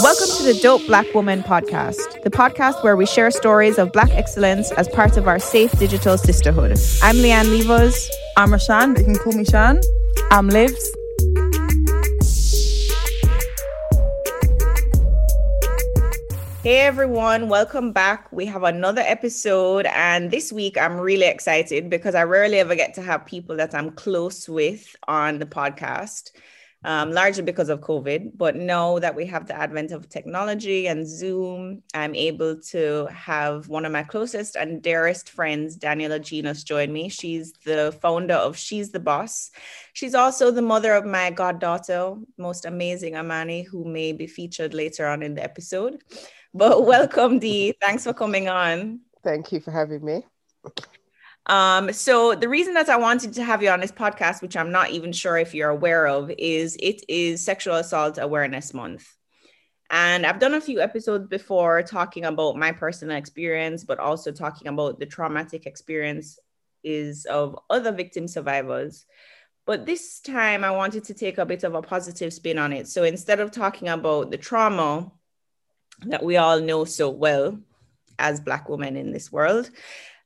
Welcome to the Dope Black Woman podcast, the podcast where we share stories of Black excellence as part of our safe digital sisterhood. I'm Leanne Levos. I'm Rashan, but you can call me Shan. I'm Livs. Hey everyone, welcome back. We have another episode, and this week I'm really excited because I rarely ever get to have people that I'm close with on the podcast um, largely because of COVID. But now that we have the advent of technology and Zoom, I'm able to have one of my closest and dearest friends, Daniela Genas, join me. She's the founder of She's the Boss. She's also the mother of my goddaughter, most amazing Amani, who may be featured later on in the episode. But welcome, Dee. Thanks for coming on. Thank you for having me. Um, so the reason that I wanted to have you on this podcast, which I'm not even sure if you're aware of, is it is Sexual Assault Awareness Month. And I've done a few episodes before talking about my personal experience, but also talking about the traumatic experience is of other victim survivors. But this time I wanted to take a bit of a positive spin on it. So instead of talking about the trauma that we all know so well as Black women in this world,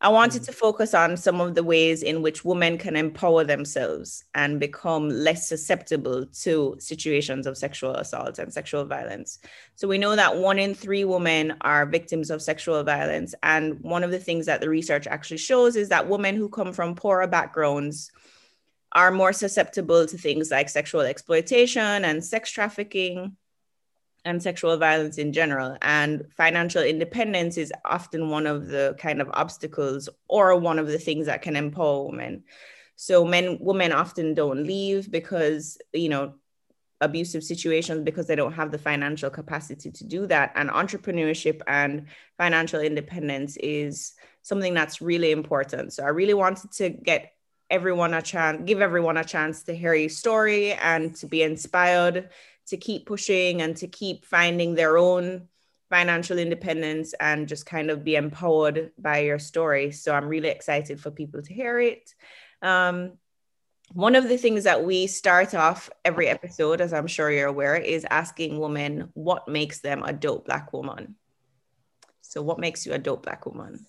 I wanted mm. to focus on some of the ways in which women can empower themselves and become less susceptible to situations of sexual assault and sexual violence. So, we know that one in three women are victims of sexual violence. And one of the things that the research actually shows is that women who come from poorer backgrounds are more susceptible to things like sexual exploitation and sex trafficking and sexual violence in general. And financial independence is often one of the kind of obstacles or one of the things that can empower women. So men, women often don't leave because, you know, abusive situations because they don't have the financial capacity to do that. And entrepreneurship and financial independence is something that's really important. So I really wanted to get everyone a chance, give everyone a chance to hear your story and to be inspired to keep pushing and to keep finding their own financial independence and just kind of be empowered by your story. So I'm really excited for people to hear it. Um, one of the things that we start off every episode, as I'm sure you're aware, is asking women what makes them a dope Black woman. So, what makes you a dope Black woman?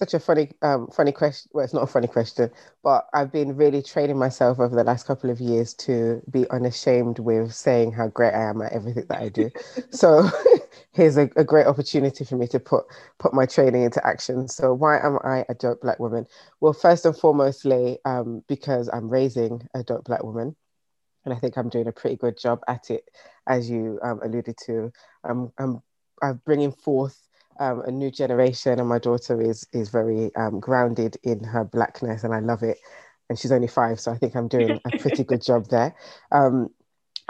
Such a funny, um, funny question. Well, it's not a funny question, but I've been really training myself over the last couple of years to be unashamed with saying how great I am at everything that I do. so here's a, a, great opportunity for me to put put my training into action. So why am I a dope black woman? Well, first and foremostly, um, because I'm raising a dope black woman, and I think I'm doing a pretty good job at it, as you um, alluded to. I'm, I'm I'm bringing forth um, a new generation, and my daughter is is very um, grounded in her blackness, and I love it. And she's only five, so I think I'm doing a pretty good job there. Um,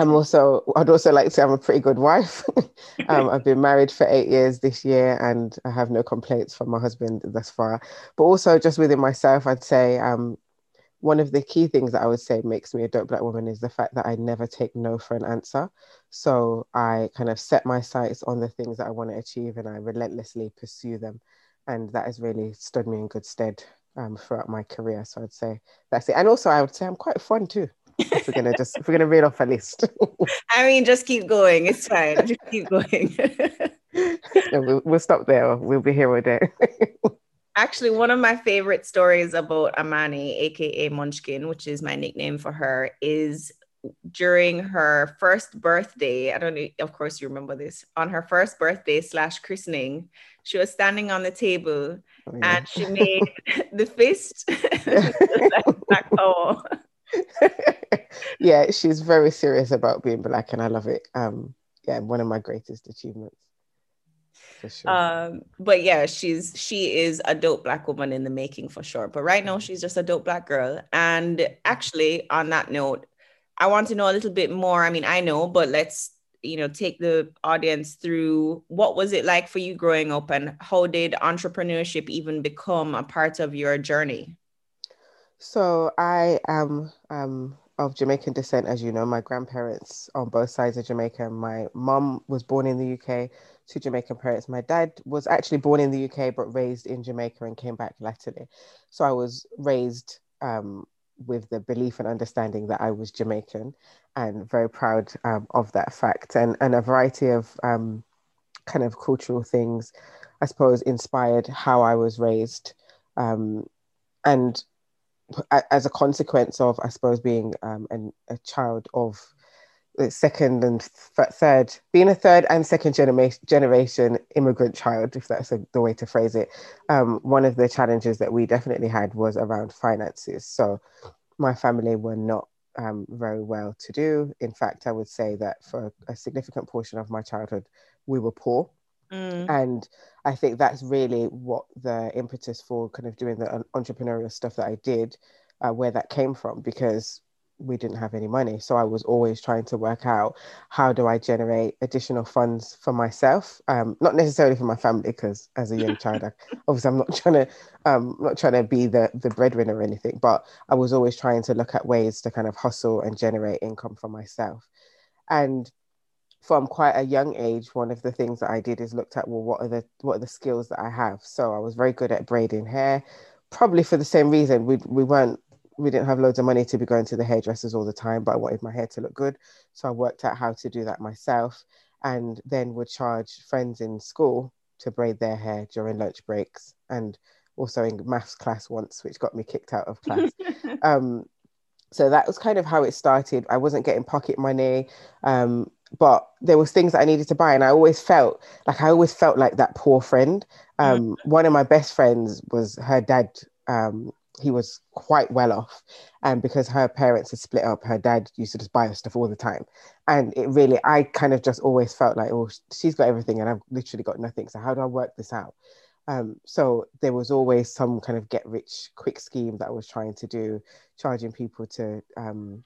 I'm also, I'd also like to say I'm a pretty good wife. um, I've been married for eight years this year and I have no complaints from my husband thus far. But also, just within myself, I'd say um, one of the key things that I would say makes me a dope black woman is the fact that I never take no for an answer. So I kind of set my sights on the things that I want to achieve and I relentlessly pursue them. And that has really stood me in good stead um, throughout my career. So I'd say that's it. And also, I would say I'm quite fun too. if we're gonna just if we're gonna read off a list. I mean, just keep going. It's fine. Just keep going. we'll, we'll stop there. We'll be here all day. Actually, one of my favorite stories about Amani, aka Munchkin, which is my nickname for her, is during her first birthday. I don't know, of course, you remember this. On her first birthday slash christening, she was standing on the table oh, yeah. and she made the fist black power. yeah, she's very serious about being black, and I love it. Um, yeah, one of my greatest achievements. Sure. Um, but yeah, she's she is a dope black woman in the making for sure. But right now, she's just a dope black girl. And actually, on that note, I want to know a little bit more. I mean, I know, but let's you know take the audience through what was it like for you growing up, and how did entrepreneurship even become a part of your journey? So I am um, of Jamaican descent, as you know. My grandparents on both sides of Jamaica. My mom was born in the UK to Jamaican parents. My dad was actually born in the UK but raised in Jamaica and came back latterly. So I was raised um, with the belief and understanding that I was Jamaican and very proud um, of that fact. And, and a variety of um, kind of cultural things, I suppose, inspired how I was raised. Um, and as a consequence of, I suppose, being um, an, a child of second and third, being a third and second generation generation immigrant child, if that's a, the way to phrase it, um, one of the challenges that we definitely had was around finances. So my family were not um, very well to do. In fact, I would say that for a significant portion of my childhood, we were poor. Mm. And I think that's really what the impetus for kind of doing the entrepreneurial stuff that I did, uh, where that came from, because we didn't have any money. So I was always trying to work out how do I generate additional funds for myself, um, not necessarily for my family, because as a young child, I, obviously I'm not trying to, um, not trying to be the the breadwinner or anything, but I was always trying to look at ways to kind of hustle and generate income for myself. And from quite a young age, one of the things that I did is looked at well, what are the what are the skills that I have? So I was very good at braiding hair, probably for the same reason. We we weren't we didn't have loads of money to be going to the hairdressers all the time, but I wanted my hair to look good. So I worked out how to do that myself and then would charge friends in school to braid their hair during lunch breaks and also in maths class once, which got me kicked out of class. um, so that was kind of how it started. I wasn't getting pocket money, um, but there was things that I needed to buy, and I always felt like I always felt like that poor friend. Um, mm. One of my best friends was her dad um, he was quite well off and because her parents had split up her dad used to just buy her stuff all the time. And it really i kind of just always felt like oh she's got everything and i've literally got nothing so how do i work this out? Um, so there was always some kind of get rich quick scheme that i was trying to do charging people to um,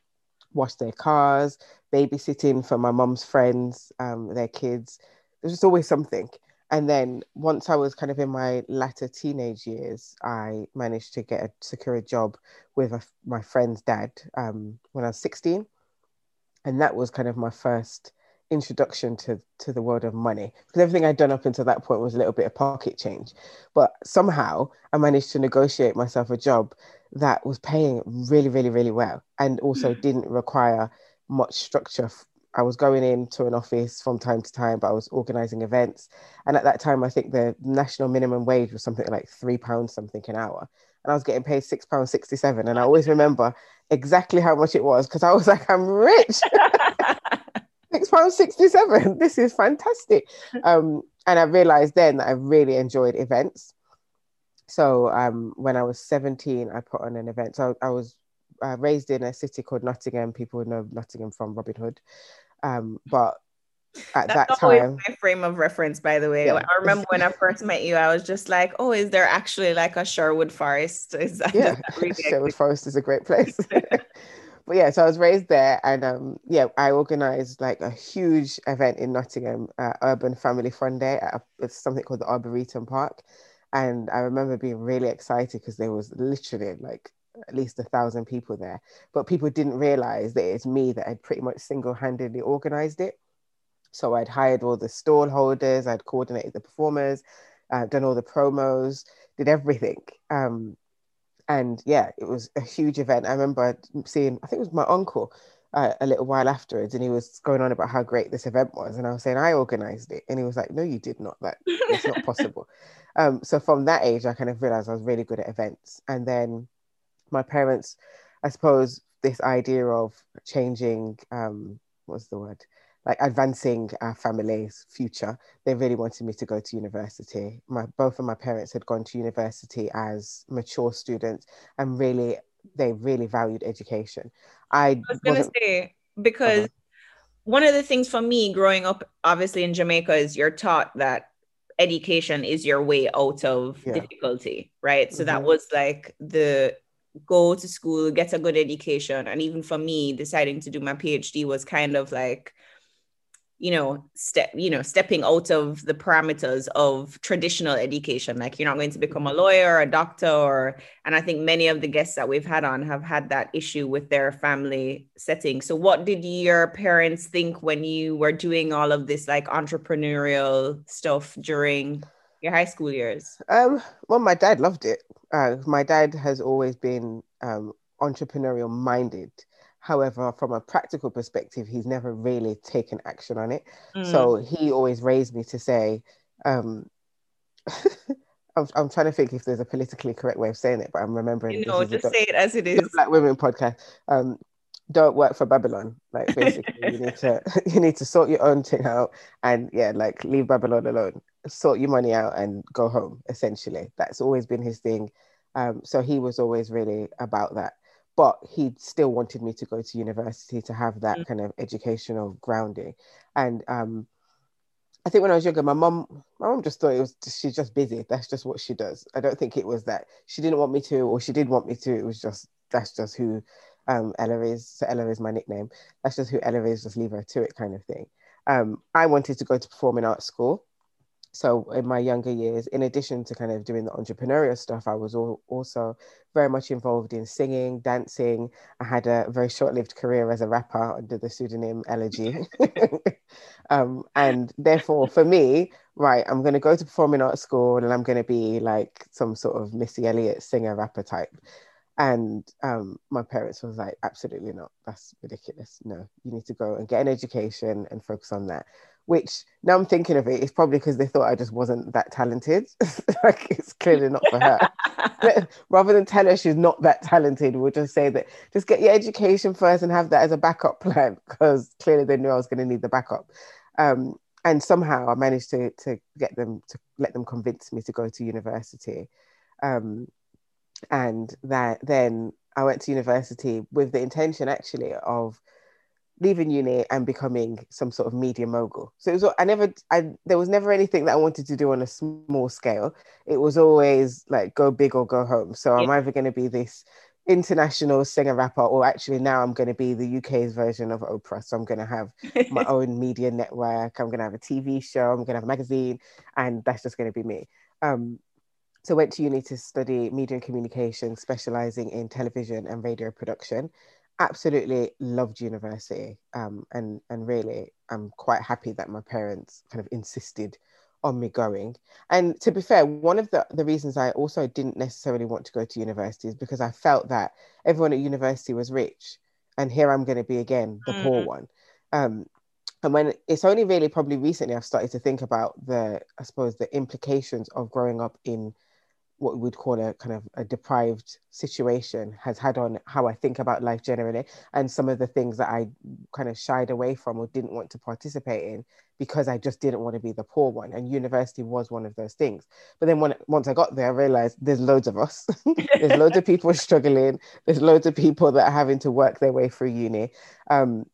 wash their cars babysitting for my mom's friends um, their kids. There's just always something and then once I was kind of in my latter teenage years, I managed to get a secure job with a, my friend's dad um, when I was 16. And that was kind of my first introduction to, to the world of money. Because everything I'd done up until that point was a little bit of pocket change. But somehow I managed to negotiate myself a job that was paying really, really, really well and also mm. didn't require much structure I was going into an office from time to time, but I was organizing events. And at that time, I think the national minimum wage was something like three pounds something an hour. And I was getting paid six pounds sixty seven. And I always remember exactly how much it was because I was like, I'm rich. six pounds sixty seven. This is fantastic. Um, and I realized then that I really enjoyed events. So um, when I was 17, I put on an event. So I was uh, raised in a city called Nottingham. People would know Nottingham from Robin Hood. Um, but at That's that time, my frame of reference, by the way. Yeah. I remember when I first met you, I was just like, "Oh, is there actually like a Sherwood Forest?" Is that, yeah, really Sherwood Forest is a great place. but yeah, so I was raised there, and um, yeah, I organized like a huge event in Nottingham, uh, Urban Family Fun Day at a, something called the Arboretum Park, and I remember being really excited because there was literally like at least a thousand people there. But people didn't realize that it's me that had pretty much single handedly organized it. So I'd hired all the stall holders, I'd coordinated the performers, uh, done all the promos, did everything. Um, and yeah, it was a huge event. I remember seeing, I think it was my uncle uh, a little while afterwards, and he was going on about how great this event was, and I was saying I organized it, and he was like, "No, you did not. That it's not possible." um, so from that age, I kind of realized I was really good at events, and then my parents, I suppose, this idea of changing, um, what's the word? Like advancing our family's future, they really wanted me to go to university. My both of my parents had gone to university as mature students, and really they really valued education. I, I was gonna say because uh-huh. one of the things for me growing up, obviously in Jamaica, is you're taught that education is your way out of yeah. difficulty, right? So mm-hmm. that was like the go to school, get a good education, and even for me, deciding to do my PhD was kind of like you know step you know stepping out of the parameters of traditional education. Like you're not going to become a lawyer or a doctor or and i think many of the guests that we've had on have had that issue with their family setting. So what did your parents think when you were doing all of this like entrepreneurial stuff during your high school years um well my dad loved it uh, my dad has always been um entrepreneurial minded However, from a practical perspective, he's never really taken action on it. Mm. So he always raised me to say, um, I'm, I'm trying to think if there's a politically correct way of saying it, but I'm remembering. You know, just say it as it is. Black Women podcast. Um, don't work for Babylon. Like basically, you need to you need to sort your own thing out, and yeah, like leave Babylon alone. Sort your money out and go home. Essentially, that's always been his thing. Um, so he was always really about that but he still wanted me to go to university to have that mm. kind of educational grounding and um, I think when I was younger, my mom, my mom just thought it was she's just busy. That's just what she does. I don't think it was that she didn't want me to, or she did want me to. It was just that's just who um, Ella is. So Ella is my nickname. That's just who Ella is. Just leave her to it, kind of thing. Um, I wanted to go to performing arts school, so in my younger years in addition to kind of doing the entrepreneurial stuff i was all, also very much involved in singing dancing i had a very short-lived career as a rapper under the pseudonym elegy um, and therefore for me right i'm going to go to performing arts school and i'm going to be like some sort of missy elliott singer rapper type and um, my parents was like absolutely not that's ridiculous no you need to go and get an education and focus on that which now I'm thinking of it, it's probably because they thought I just wasn't that talented. like it's clearly not for her. Rather than tell her she's not that talented, we'll just say that just get your education first and have that as a backup plan because clearly they knew I was going to need the backup. Um, and somehow I managed to to get them to let them convince me to go to university. Um, and that then I went to university with the intention actually of leaving uni and becoming some sort of media mogul. So it was I never I there was never anything that I wanted to do on a small scale. It was always like go big or go home. So yeah. I'm either going to be this international singer rapper or actually now I'm going to be the UK's version of Oprah. So I'm going to have my own media network. I'm going to have a TV show. I'm going to have a magazine and that's just going to be me. Um, so I went to uni to study media and communication, specializing in television and radio production absolutely loved university um, and and really I'm quite happy that my parents kind of insisted on me going. And to be fair, one of the, the reasons I also didn't necessarily want to go to university is because I felt that everyone at university was rich and here I'm going to be again the mm. poor one. Um, and when it's only really probably recently I've started to think about the I suppose the implications of growing up in what we would call a kind of a deprived situation has had on how I think about life generally and some of the things that I kind of shied away from or didn't want to participate in because I just didn't want to be the poor one. And university was one of those things. But then when once I got there I realized there's loads of us. There's loads of people struggling. There's loads of people that are having to work their way through uni. Um,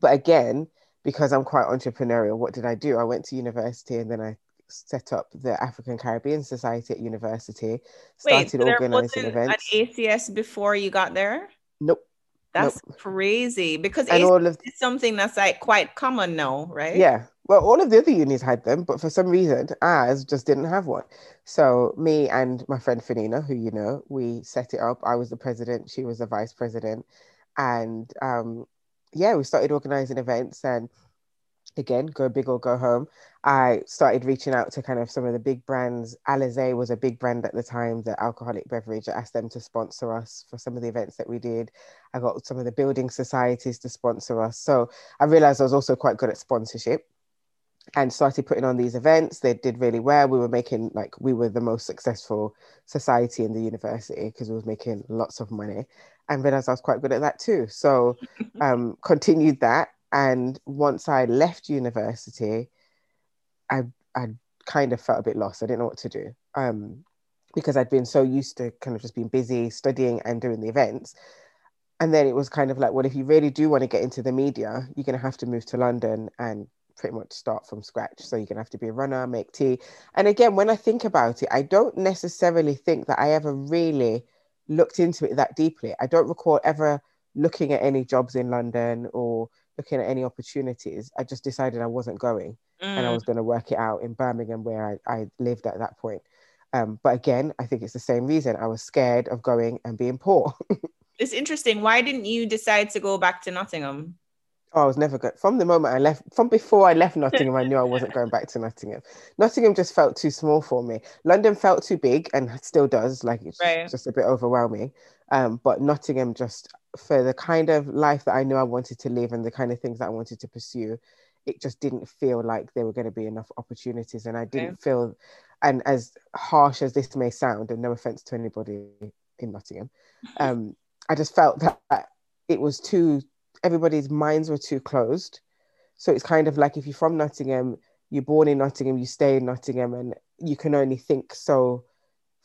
but again because I'm quite entrepreneurial what did I do? I went to university and then I set up the African Caribbean Society at university, started Wait, so organizing events. At ACS before you got there? Nope. That's nope. crazy because and all of is something that's like quite common now, right? Yeah. Well, all of the other unis had them, but for some reason, ours just didn't have one. So me and my friend Fanina, who you know, we set it up. I was the president, she was the vice president, and um, yeah, we started organizing events and again, go big or go home. I started reaching out to kind of some of the big brands. Alizé was a big brand at the time, the alcoholic beverage. I asked them to sponsor us for some of the events that we did. I got some of the building societies to sponsor us. So I realized I was also quite good at sponsorship and started putting on these events. They did really well. We were making like we were the most successful society in the university because we was making lots of money and realized I was quite good at that too. So um, continued that. And once I left university, I I kind of felt a bit lost. I didn't know what to do um, because I'd been so used to kind of just being busy studying and doing the events. And then it was kind of like, well, if you really do want to get into the media, you're going to have to move to London and pretty much start from scratch. So you're going to have to be a runner, make tea. And again, when I think about it, I don't necessarily think that I ever really looked into it that deeply. I don't recall ever looking at any jobs in London or looking at any opportunities. I just decided I wasn't going mm. and I mm. was going to work it out in Birmingham where I, I lived at that point. Um, but again, I think it's the same reason. I was scared of going and being poor. it's interesting. Why didn't you decide to go back to Nottingham? Oh, I was never good. From the moment I left, from before I left Nottingham, I knew I wasn't going back to Nottingham. Nottingham just felt too small for me. London felt too big and still does. Like it's right. just a bit overwhelming. Um, but Nottingham just for the kind of life that I knew I wanted to live and the kind of things that I wanted to pursue, it just didn't feel like there were going to be enough opportunities. And I didn't feel, and as harsh as this may sound, and no offense to anybody in Nottingham, um, I just felt that it was too, everybody's minds were too closed. So it's kind of like if you're from Nottingham, you're born in Nottingham, you stay in Nottingham, and you can only think so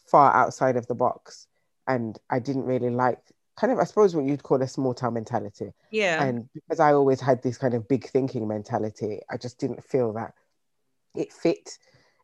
far outside of the box. And I didn't really like kind of, I suppose, what you'd call a small town mentality. Yeah. And because I always had this kind of big thinking mentality, I just didn't feel that it fit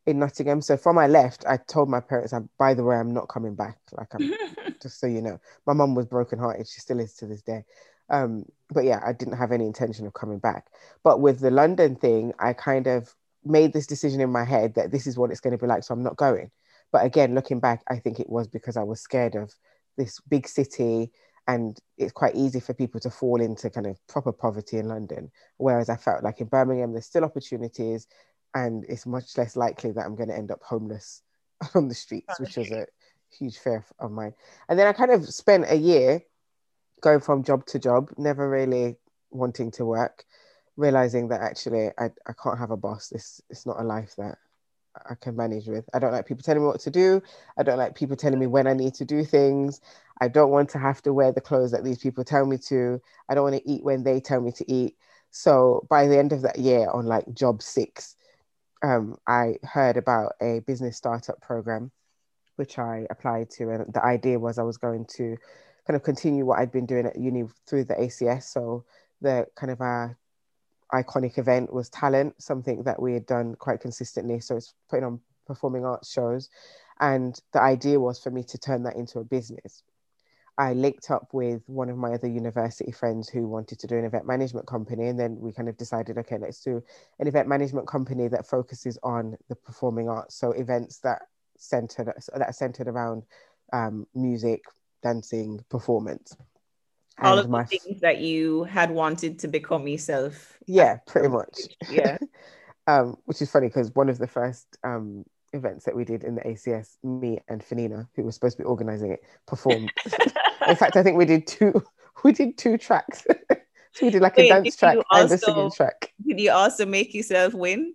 in Nottingham. So from I left, I told my parents, "I'm by the way, I'm not coming back. Like, I'm just so you know, my mum was brokenhearted. She still is to this day. Um, but yeah, I didn't have any intention of coming back. But with the London thing, I kind of made this decision in my head that this is what it's going to be like. So I'm not going. But again, looking back, I think it was because I was scared of this big city and it's quite easy for people to fall into kind of proper poverty in London. Whereas I felt like in Birmingham, there's still opportunities, and it's much less likely that I'm going to end up homeless on the streets, which was a huge fear of mine. And then I kind of spent a year going from job to job, never really wanting to work, realizing that actually I, I can't have a boss. This it's not a life that I can manage with. I don't like people telling me what to do. I don't like people telling me when I need to do things. I don't want to have to wear the clothes that these people tell me to. I don't want to eat when they tell me to eat. So by the end of that year, on like job six, um, I heard about a business startup program, which I applied to. And the idea was I was going to kind of continue what I'd been doing at uni through the ACS. So the kind of our iconic event was talent, something that we had done quite consistently. So it's putting on performing arts shows. And the idea was for me to turn that into a business. I linked up with one of my other university friends who wanted to do an event management company. And then we kind of decided, okay, let's do an event management company that focuses on the performing arts. So events that centered that are centered around um, music, dancing, performance. All of the things that you had wanted to become yourself. Yeah, pretty much. Yeah. um, which is funny because one of the first um, events that we did in the ACS, me and Fanina, who was supposed to be organizing it, performed. in fact, I think we did two. We did two tracks. so we did like Wait, a dance track also, and a singing track. Did you also make yourself win?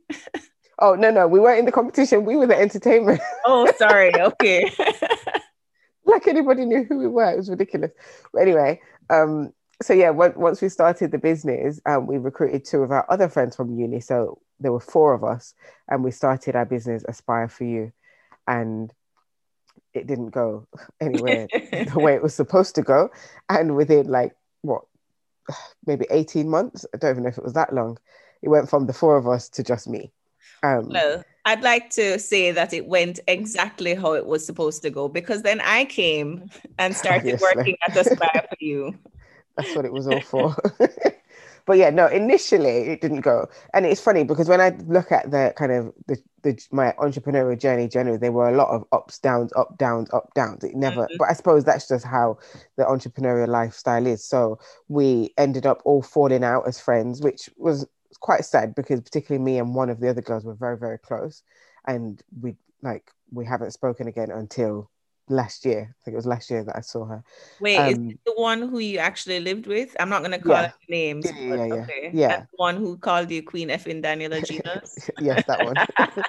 oh no, no, we weren't in the competition. We were the entertainment. oh, sorry. Okay. like anybody knew who we were. It was ridiculous. But anyway, um, so yeah, once we started the business, um, we recruited two of our other friends from uni. So there were four of us, and we started our business, Aspire for You, and it didn't go anywhere the way it was supposed to go. And within like what, maybe eighteen months, I don't even know if it was that long, it went from the four of us to just me. Um, well, I'd like to say that it went exactly how it was supposed to go because then I came and started Obviously. working at Aspire for You. That's what it was all for. but yeah, no, initially it didn't go. And it's funny because when I look at the kind of the, the my entrepreneurial journey generally, there were a lot of ups, downs, up, downs, up, downs. It never, mm-hmm. but I suppose that's just how the entrepreneurial lifestyle is. So we ended up all falling out as friends, which was quite sad because particularly me and one of the other girls were very very close, and we like we haven't spoken again until last year. I think it was last year that I saw her. Wait, Um, is it the one who you actually lived with? I'm not gonna call Yeah. names. Yeah, yeah, yeah. okay. Yeah. The one who called you Queen effing Daniela Genas. yes, that one.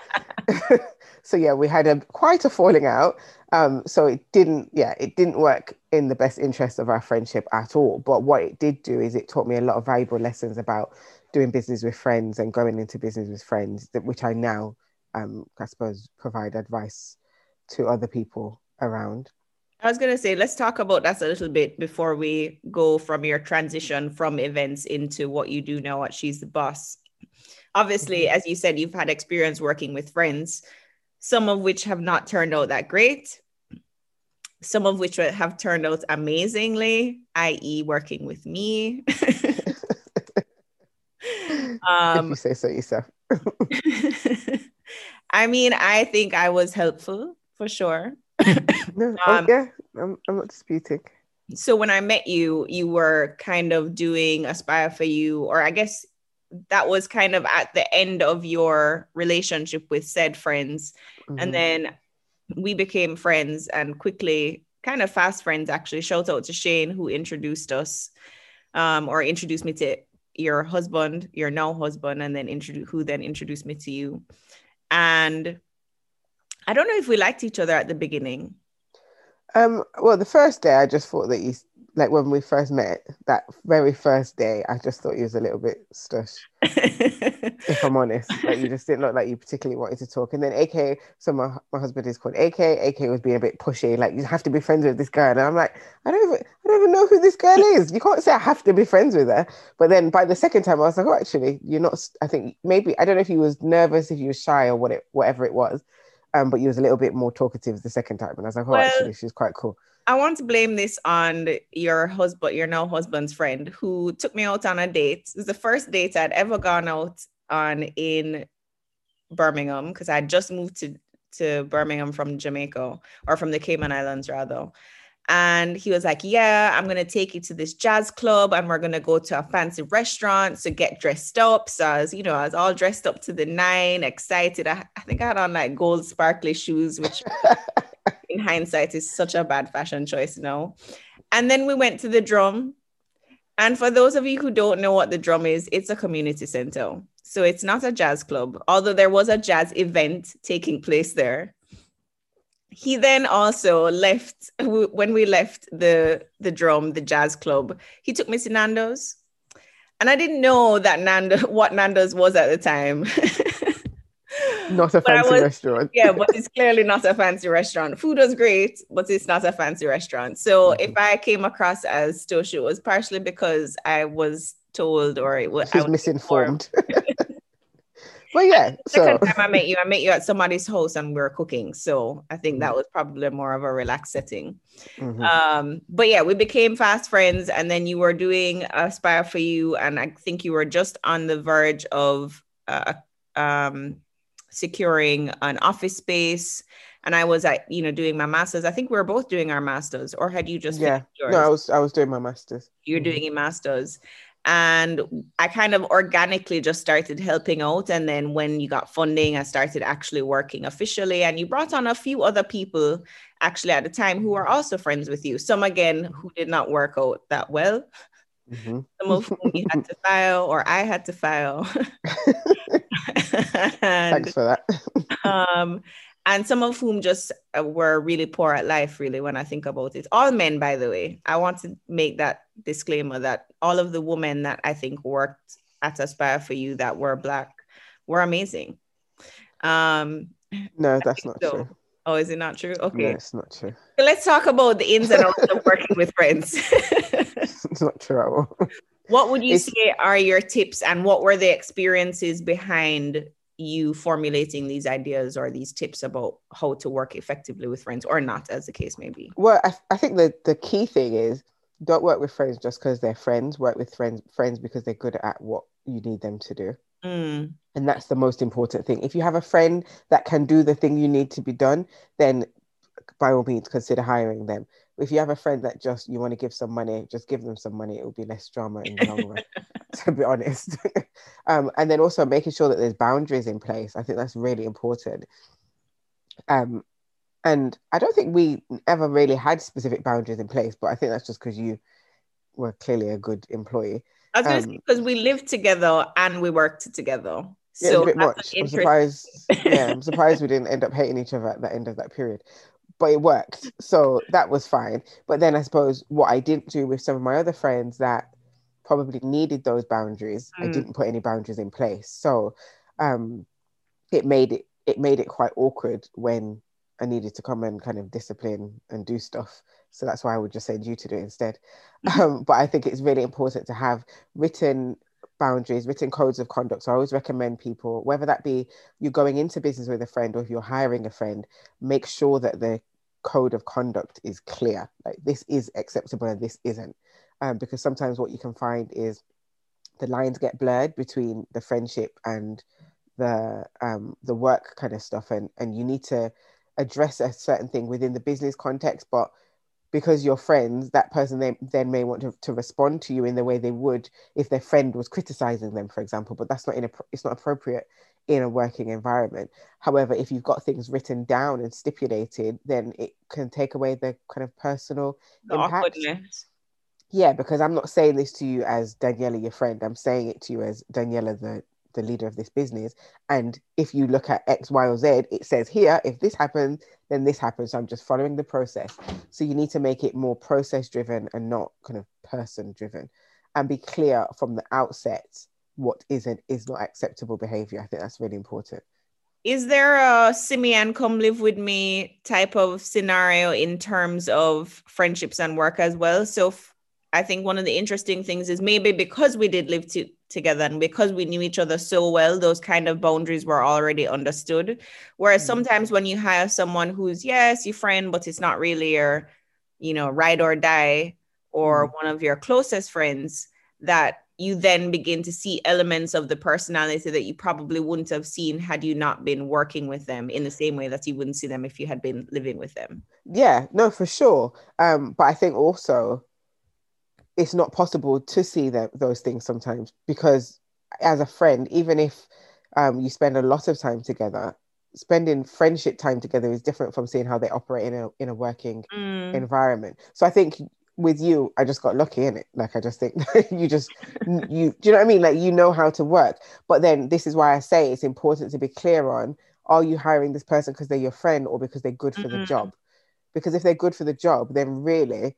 so yeah, we had a quite a falling out. Um, so it didn't, yeah, it didn't work in the best interest of our friendship at all. But what it did do is it taught me a lot of valuable lessons about doing business with friends and going into business with friends, that which I now, um, I suppose, provide advice to other people around. I was gonna say, let's talk about that a little bit before we go from your transition from events into what you do now at She's the Boss. Obviously, as you said, you've had experience working with friends, some of which have not turned out that great, some of which have turned out amazingly, i.e., working with me. if um, you say so yourself. I mean, I think I was helpful for sure. No, oh, Um, yeah, I'm, I'm not disputing. so when I met you, you were kind of doing Aspire for You, or I guess that was kind of at the end of your relationship with said friends. Mhm. And then we became friends and quickly, kind of fast friends, actually. Shout out to Shane who introduced us um, or introduced me to your husband, your now husband, and then introduce who then introduced me to you. And I don't know if we liked each other at the beginning. Um, well, the first day I just thought that you, like when we first met, that very first day, I just thought you was a little bit stush, if I'm honest. Like you just didn't look like you particularly wanted to talk. And then AK, so my, my husband is called AK. AK was being a bit pushy, like you have to be friends with this girl. And I'm like, I don't even, I don't even know who this girl is. You can't say I have to be friends with her. But then by the second time, I was like, oh, actually, you're not. I think maybe I don't know if he was nervous, if he was shy, or what it, whatever it was. Um, but you was a little bit more talkative the second time, and I was like, oh, Well- actually, she's quite cool. I want to blame this on your husband, your now husband's friend, who took me out on a date. It was the first date I'd ever gone out on in Birmingham because I just moved to to Birmingham from Jamaica or from the Cayman Islands rather. And he was like, Yeah, I'm gonna take you to this jazz club and we're gonna go to a fancy restaurant So get dressed up. So I was, you know, I was all dressed up to the nine, excited. I, I think I had on like gold sparkly shoes, which in hindsight is such a bad fashion choice now. And then we went to the drum. And for those of you who don't know what the drum is, it's a community center. So it's not a jazz club, although there was a jazz event taking place there. He then also left when we left the the drum, the jazz club. He took me to Nando's, and I didn't know that Nando what Nando's was at the time. Not a fancy was- restaurant. yeah, but it's clearly not a fancy restaurant. Food was great, but it's not a fancy restaurant. So mm-hmm. if I came across as Stoshi, it was partially because I was told or it was, I was misinformed. But yeah, so Second time I met you, I met you at somebody's house and we were cooking. So I think that was probably more of a relaxed setting. Mhm. Um, but yeah, we became fast friends, and then you were doing Aspire for You, and I think you were just on the verge of uh, um, securing an office space. And I was at, you know, doing my masters. I think we were both doing our masters, or had you just yeah, yours? no, I was I was doing my masters. you're Mhm. doing a master's and i kind of organically just started helping out. And then when you got funding i started actually working officially. And you brought on a few other people actually at the time who were also friends with you. Some again who did not work out that well. Mhm. some of whom you had to file or i had to file. And Thanks for that. um and some of whom just uh, were really poor at life really when i think about it all men by the way i want to make that disclaimer that all of the women that i think worked at aspire for you that were black were amazing um No, that's not so true. oh is it not true No, okay it's not true. so let's talk about the ins and outs of working with friends It's not true at all. what would you It's- say are your tips and what were the experiences behind you formulating these ideas or these tips about how to work effectively with friends or not as the case may be Well, I, I think the, the key thing is don't work with friends just because they're friends. Work with friends friends because they're good at what you need them to do. Mm, And that's the most important thing. If you have a friend that can do the thing you need to be done, then by all means consider hiring them. If you have a friend that just you want to give some money, just give them some money. It will be less drama in the long run. to be honest. um, and then also making sure that there's boundaries in place. I think that's really important. Um, and I don't think we ever really had specific boundaries in place, but I think that's just because you were clearly a good employee. I was going to um, say because we lived together and we worked together. Yeah, so a bit much. I'm surprised. yeah, I'm surprised we didn't end up hating each other at the end of that period. But it worked. So that was fine. But then I suppose what I didn't do with some of my other friends that probably needed those boundaries, mm. I didn't put any boundaries in place. So um it made it it made it quite awkward when I needed to come and kind of discipline and do stuff. So that's why I would just send you to do it instead. Mm-hmm. Um, but I think it's really important to have written boundaries, written codes of conduct. So I always recommend people, whether that be you're going into business with a friend or if you're hiring a friend, make sure that the code of conduct is clear. Like this is acceptable and this isn't. Um, because sometimes what you can find is the lines get blurred between the friendship and the um, the work kind of stuff, and and you need to address a certain thing within the business context, but because you're friends, that person then, then may want to, to respond to you in the way they would if their friend was criticizing them, for example. But that's not in a, it's not appropriate in a working environment. However, if you've got things written down and stipulated, then it can take away the kind of personal the impact. Yeah, because I'm not saying this to you as Daniela, your friend. I'm saying it to you as Daniela, the the leader of this business. And if you look at X, Y, or Z, it says here, if this happens, then this happens. So I'm just following the process. So you need to make it more process driven and not kind of person driven and be clear from the outset what is and is not acceptable behavior. I think that's really important. Is there a Simeon come live with me type of scenario in terms of friendships and work as well? So f- I think one of the interesting things is maybe because we did live to, together and because we knew each other so well, those kind of boundaries were already understood. Whereas mm-hmm. sometimes when you hire someone who's, yes, your friend, but it's not really your, you know, ride or die or mm-hmm. one of your closest friends, that you then begin to see elements of the personality that you probably wouldn't have seen had you not been working with them in the same way that you wouldn't see them if you had been living with them. Yeah, no, for sure. Um, but I think also it's not possible to see that those things sometimes because as a friend even if um, you spend a lot of time together spending friendship time together is different from seeing how they operate in a in a working mm. environment so i think with you i just got lucky in it like i just think you just you do you know what i mean like you know how to work but then this is why i say it's important to be clear on are you hiring this person because they're your friend or because they're good for mm-hmm. the job because if they're good for the job then really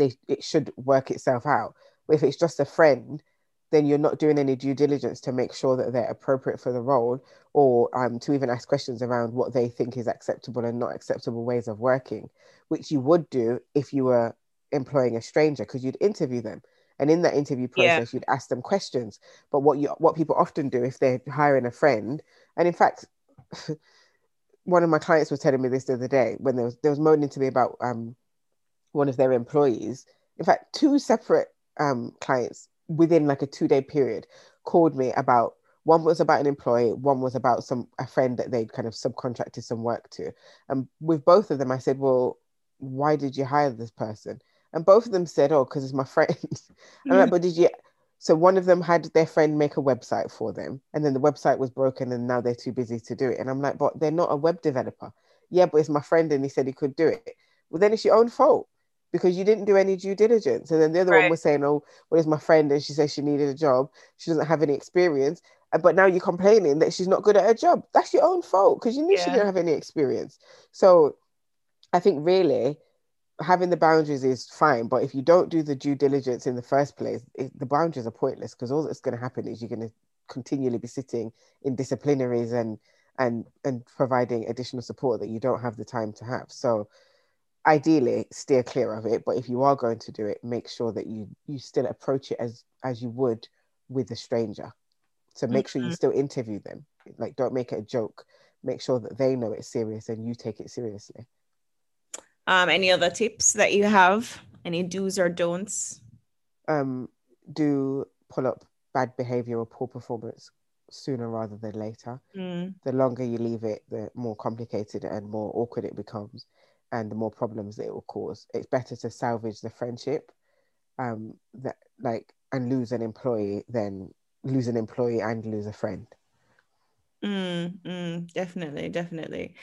they it should work itself out. But if it's just a friend, then you're not doing any due diligence to make sure that they're appropriate for the role or um, to even ask questions around what they think is acceptable and not acceptable ways of working, which you would do if you were employing a stranger because you'd interview them. And in that interview process, yeah. you'd ask them questions. But what you what people often do if they're hiring a friend, and in fact, one of my clients was telling me this the other day when there was there was moaning to me about um, one of their employees, in fact, two separate um, clients within like a two day period called me about one was about an employee, one was about some a friend that they'd kind of subcontracted some work to. And with both of them, I said, Well, why did you hire this person? And both of them said, Oh, because it's my friend. I'm like, hmm. but did you so one of them had their friend make a website for them, and then the website was broken, and now they're too busy to do it. And I'm like, but they're not a web developer. Yeah, but it's my friend, and he said he could do it. Well, then it's your own fault because you didn't do any due diligence. And then the other right. one was saying, "Oh, well, it's my friend, and she says she needed a job. She doesn't have any experience, uh, but now you're complaining that she's not good at her job. That's your own fault because you knew yeah. she didn't have any experience." So, I think really having the boundaries is fine, but if you don't do the due diligence in the first place, it, the boundaries are pointless because all that's going to happen is you're going to continually be sitting in disciplinaries and and and providing additional support that you don't have the time to have. So ideally steer clear of it but if you are going to do it make sure that you you still approach it as as you would with a stranger so make mm-hmm. sure you mm-hmm. still interview them like don't make it a joke make sure that they know it's serious and you take it seriously um any other tips that you have any do's or don'ts um do pull up bad behavior or poor performance sooner rather than later mm. the longer you leave it the more complicated and more awkward it becomes and the more problems it will cause. It's better to salvage the friendship. Um, that like and lose an employee than lose an employee and lose a friend. Mm, mm, definitely, definitely.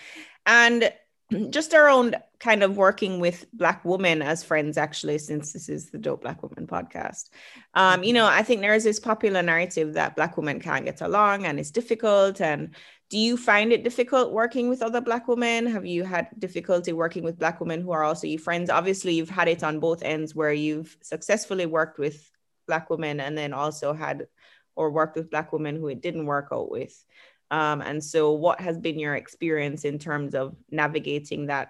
And just around kind of working with black women as friends actually since this is the dope black woman podcast. Um you know i think there is this popular narrative that black women can't get along and it's difficult. And do you find it difficult working with other black women? Have you had difficulty working with black women who are also your friends? Obviously you've had it on both ends where you've successfully worked with black women and then also had or worked with black women who it didn't work out with um, and so, what has been your experience in terms of navigating that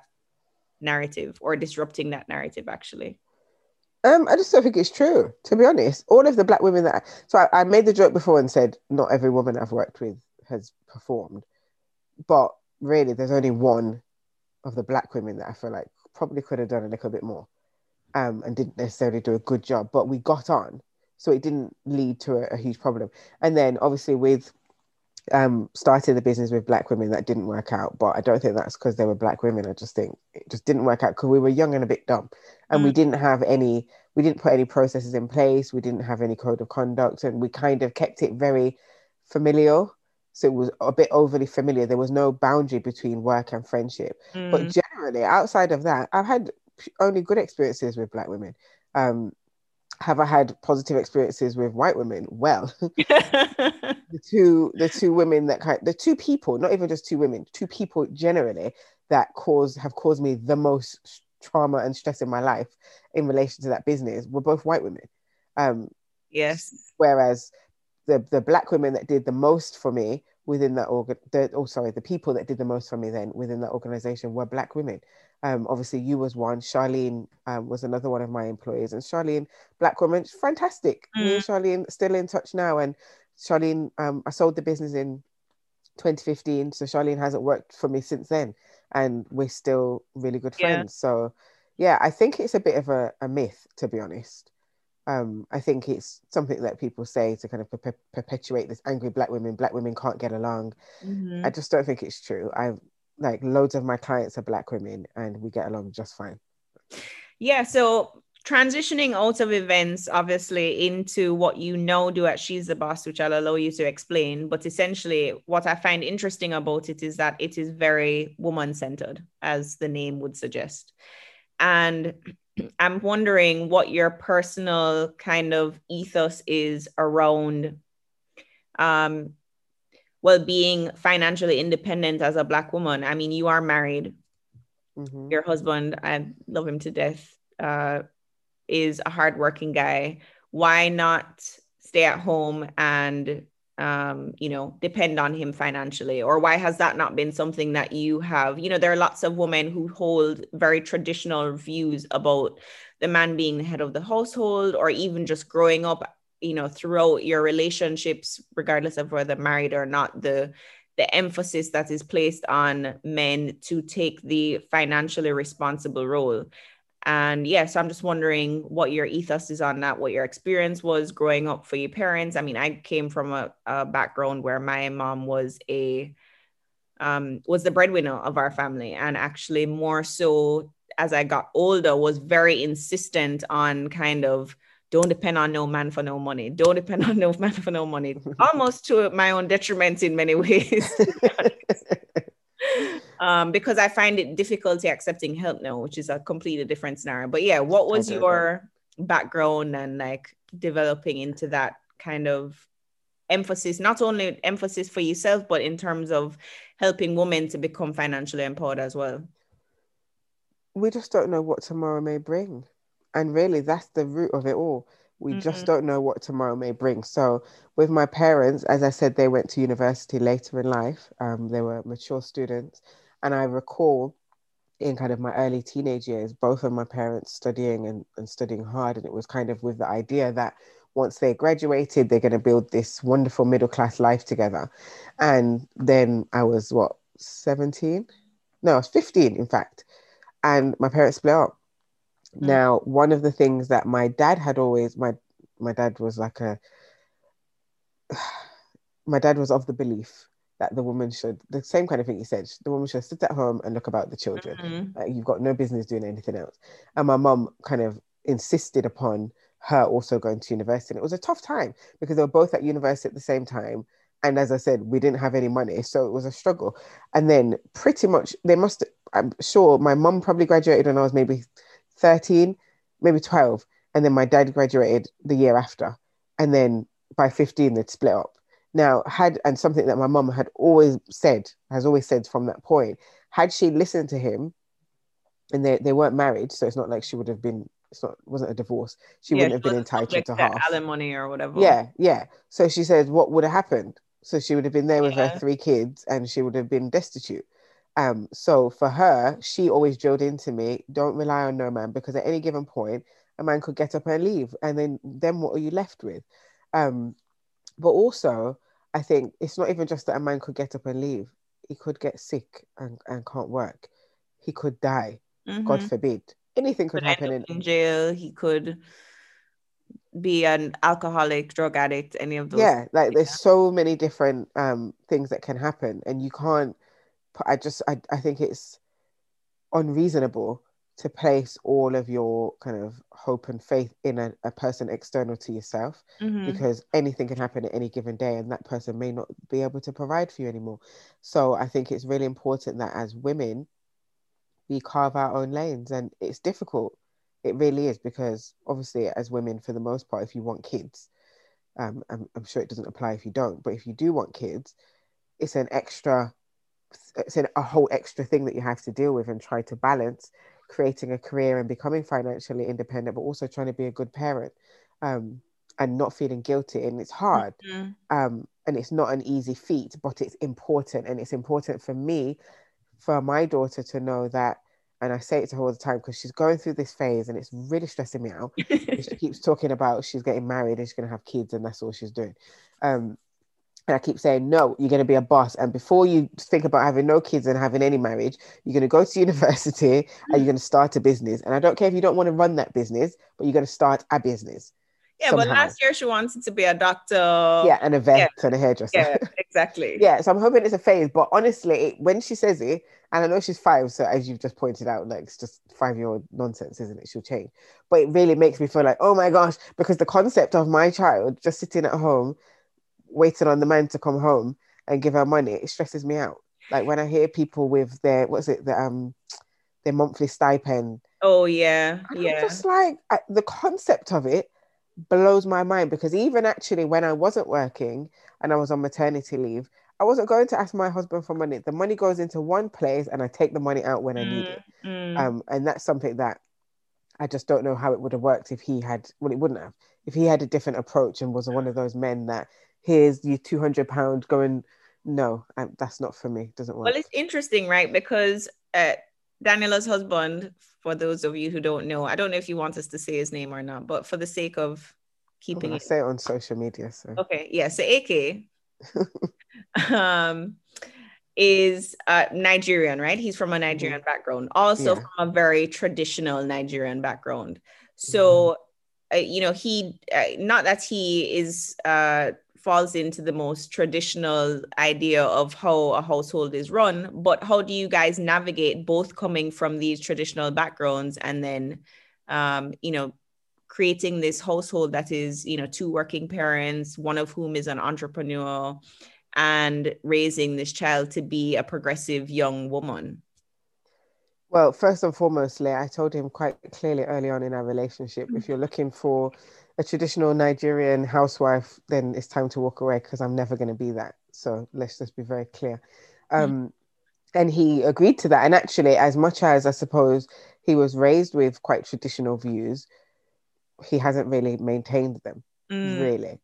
narrative or disrupting that narrative, actually? Um, I just don't think it's true, to be honest. All of the black women that, I, so I, I made the joke before and said, not every woman I've worked with has performed, but really, there's only one of the black women that I feel like probably could have done a little bit more, um, and didn't necessarily do a good job. But we got on, so it didn't lead to a, a huge problem. And then obviously with um, started the business with black women that didn't work out, but I don't think that's because they were black women. I just think it just didn't work out because we were young and a bit dumb, and mm. we didn't have any. We didn't put any processes in place. We didn't have any code of conduct, and we kind of kept it very familial. So it was a bit overly familiar. There was no boundary between work and friendship. Mm. But generally, outside of that, I've had only good experiences with black women. Um, have I had positive experiences with white women? Well, the two the two women that kind the two people, not even just two women, two people generally that cause have caused me the most trauma and stress in my life in relation to that business were both white women. Um, yes. Whereas the the black women that did the most for me within that organ, the, oh sorry, the people that did the most for me then within that organization were black women. Um, obviously, you was one. Charlene um, was another one of my employees, and Charlene, black woman, fantastic. Mm. Me and mm. Charlene still in touch now, and Charlene, um, I sold the business in 2015, so Charlene hasn't worked for me since then, and we're still really good friends. Yeah. So, yeah, I think it's a bit of a, a myth, to be honest. Um, I think it's something that people say to kind of per- perpetuate this angry black women. Black women can't get along. Mm-hmm. I just don't think it's true. I've like loads of my clients are black women and we get along just fine. Yeah so transitioning out of events obviously into what you now do at she's the boss which i'll allow you to explain. But essentially what i find interesting about it is that it is very woman centered as the name would suggest. And i'm wondering what your personal kind of ethos is around um well being financially independent as a black woman i mean you are married mm-hmm. your husband i love him to death uh, is a hardworking guy why not stay at home and um, you know, depend on him financially? Or why has that not been something that you have? You know, there are lots of women who hold very traditional views about the man being the head of the household, or even just growing up you know throughout your relationships regardless of whether married or not the the emphasis that is placed on men to take the financially responsible role. And yes yeah, so i'm just wondering what your ethos is on that what your experience was growing up for your parents. I mean i came from a, a background where my mom was a um, was the breadwinner of our family. And actually more so as i got older was very insistent on kind of don't depend on no man for no money. Don't depend on no man for no money. Almost to my own detriment in many ways. um, because I find it difficulty accepting help now, which is a completely different scenario. But yeah, what was your background and like developing into that kind of emphasis, not only emphasis for yourself, but in terms of helping women to become financially empowered as well? We just don't know what tomorrow may bring. And really, that's the root of it all. We mm-hmm. just don't know what tomorrow may bring. So, with my parents, as I said, they went to university later in life. Um, they were mature students. And I recall in kind of my early teenage years, both of my parents studying and, and studying hard. And it was kind of with the idea that once they graduated, they're going to build this wonderful middle class life together. And then I was what, 17? No, I was 15, in fact. And my parents split up. Mm. Now, one of the things that my dad had always my my dad was like a my dad was of the belief that the woman should the same kind of thing he said the woman should sit at home and look about the children mm-hmm. like, you've got no business doing anything else and my mom kind of insisted upon her also going to university. And it was a tough time because they were both at university at the same time. And as I said, we didn't have any money. So it was a struggle. And then pretty much they must, I'm sure my mum probably graduated when I was maybe 13, maybe 12. And then my dad graduated the year after. And then by 15, they'd split up. Now, had, and something that my mum had always said, has always said from that point, had she listened to him, and they, they weren't married, so it's not like she would have been it's not wasn't a divorce. She Yeah, wouldn't have been entitled to half. alimony or whatever. Yeah, yeah. So she said, what would have happened? So she would have been there with Yeah. her three kids, and she would have been destitute. Um, so for her, she always drilled into me, don't rely on no man because at any given point, a man could get up and leave, and then then what are you left with? Um, but also, I think it's not even just that a man could get up and leave; he could get sick and, and can't work. He could die. God Mhm. forbid. Anything could could happen. In, in jail. He could be an alcoholic, drug addict, any of those. yeah like there's so many different um things that can happen and you can't i just i, I think it's unreasonable to place all of your kind of hope and faith in a, a person external to yourself Mhm. because anything can happen at any given day and that person may not be able to provide for you anymore so i think it's really important that as women we carve our own lanes and it's difficult it really is because obviously as women for the most part if you want kids um, I'm, I'm sure it doesn't apply if you don't but if you do want kids it's an extra it's a whole extra thing that you have to deal with and try to balance creating a career and becoming financially independent but also trying to be a good parent um, and not feeling guilty and it's hard Mhm. um, and it's not an easy feat, but it's important. And it's important for me, for my daughter to know that. And I say it to her all the time because she's going through this phase and it's really stressing me out. she keeps talking about she's getting married and she's going to have kids and that's all she's doing. Um, and I keep saying, no, you're going to be a boss. And before you think about having no kids and having any marriage, you're going to go to university and you're mm. going to start a business. And I don't care if you don't want to run that business, but you're going to start a business. yeah, but last year she wanted to be a doctor. yeah, and a vet and a hairdresser. yeah, exactly. yeah, so I'm hoping it's a phase. But honestly, when she says it, and I know she's five, so as you've just pointed out, like it's just five year old nonsense, isn't it? She'll change. But it really makes me feel like, oh my gosh, because the concept of my child just sitting at home, waiting on the man to come home and give her money, it stresses me out. Like when I hear people with their what's it, the um their monthly stipend, Oh yeah, and I'm yeah. just like I, the concept of it blows my mind because even actually when I wasn't working and I was on maternity leave, I wasn't going to ask my husband for money. The money goes into one place and I take the money out when I need it. Mm, Um, and that's something that I just don't know how it would have worked if he had, well, it wouldn't have, if he had a different approach and was one of those men that here's you 200 pounds going, no, I, that's not for me. Doesn't work. Well, it's interesting, right? Because uh, Daniela's husband, for those of you who don't know, I don't know if you want us to say his name or not, but for the sake of keeping it say it on social media. So Okay, yeah. So AK um is uh Nigerian, right? He's from a Nigerian background, also Yeah. from a very traditional Nigerian background. So uh, you know, he uh, not that he is uh falls into the most traditional idea of how a household is run, but how do you guys navigate both coming from these traditional backgrounds and then um, you know, creating this household that is, you know, two working parents, one of whom is an entrepreneur, and raising this child to be a progressive young woman. Well, first and foremostly, I told him quite clearly early on in our relationship if you're looking for a traditional Nigerian housewife, then it's time to walk away because I'm never going to be that. So let's just be very clear. Um, and he agreed to that. And actually, as much as I suppose he was raised with quite traditional views, he hasn't really maintained them Mm, really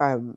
um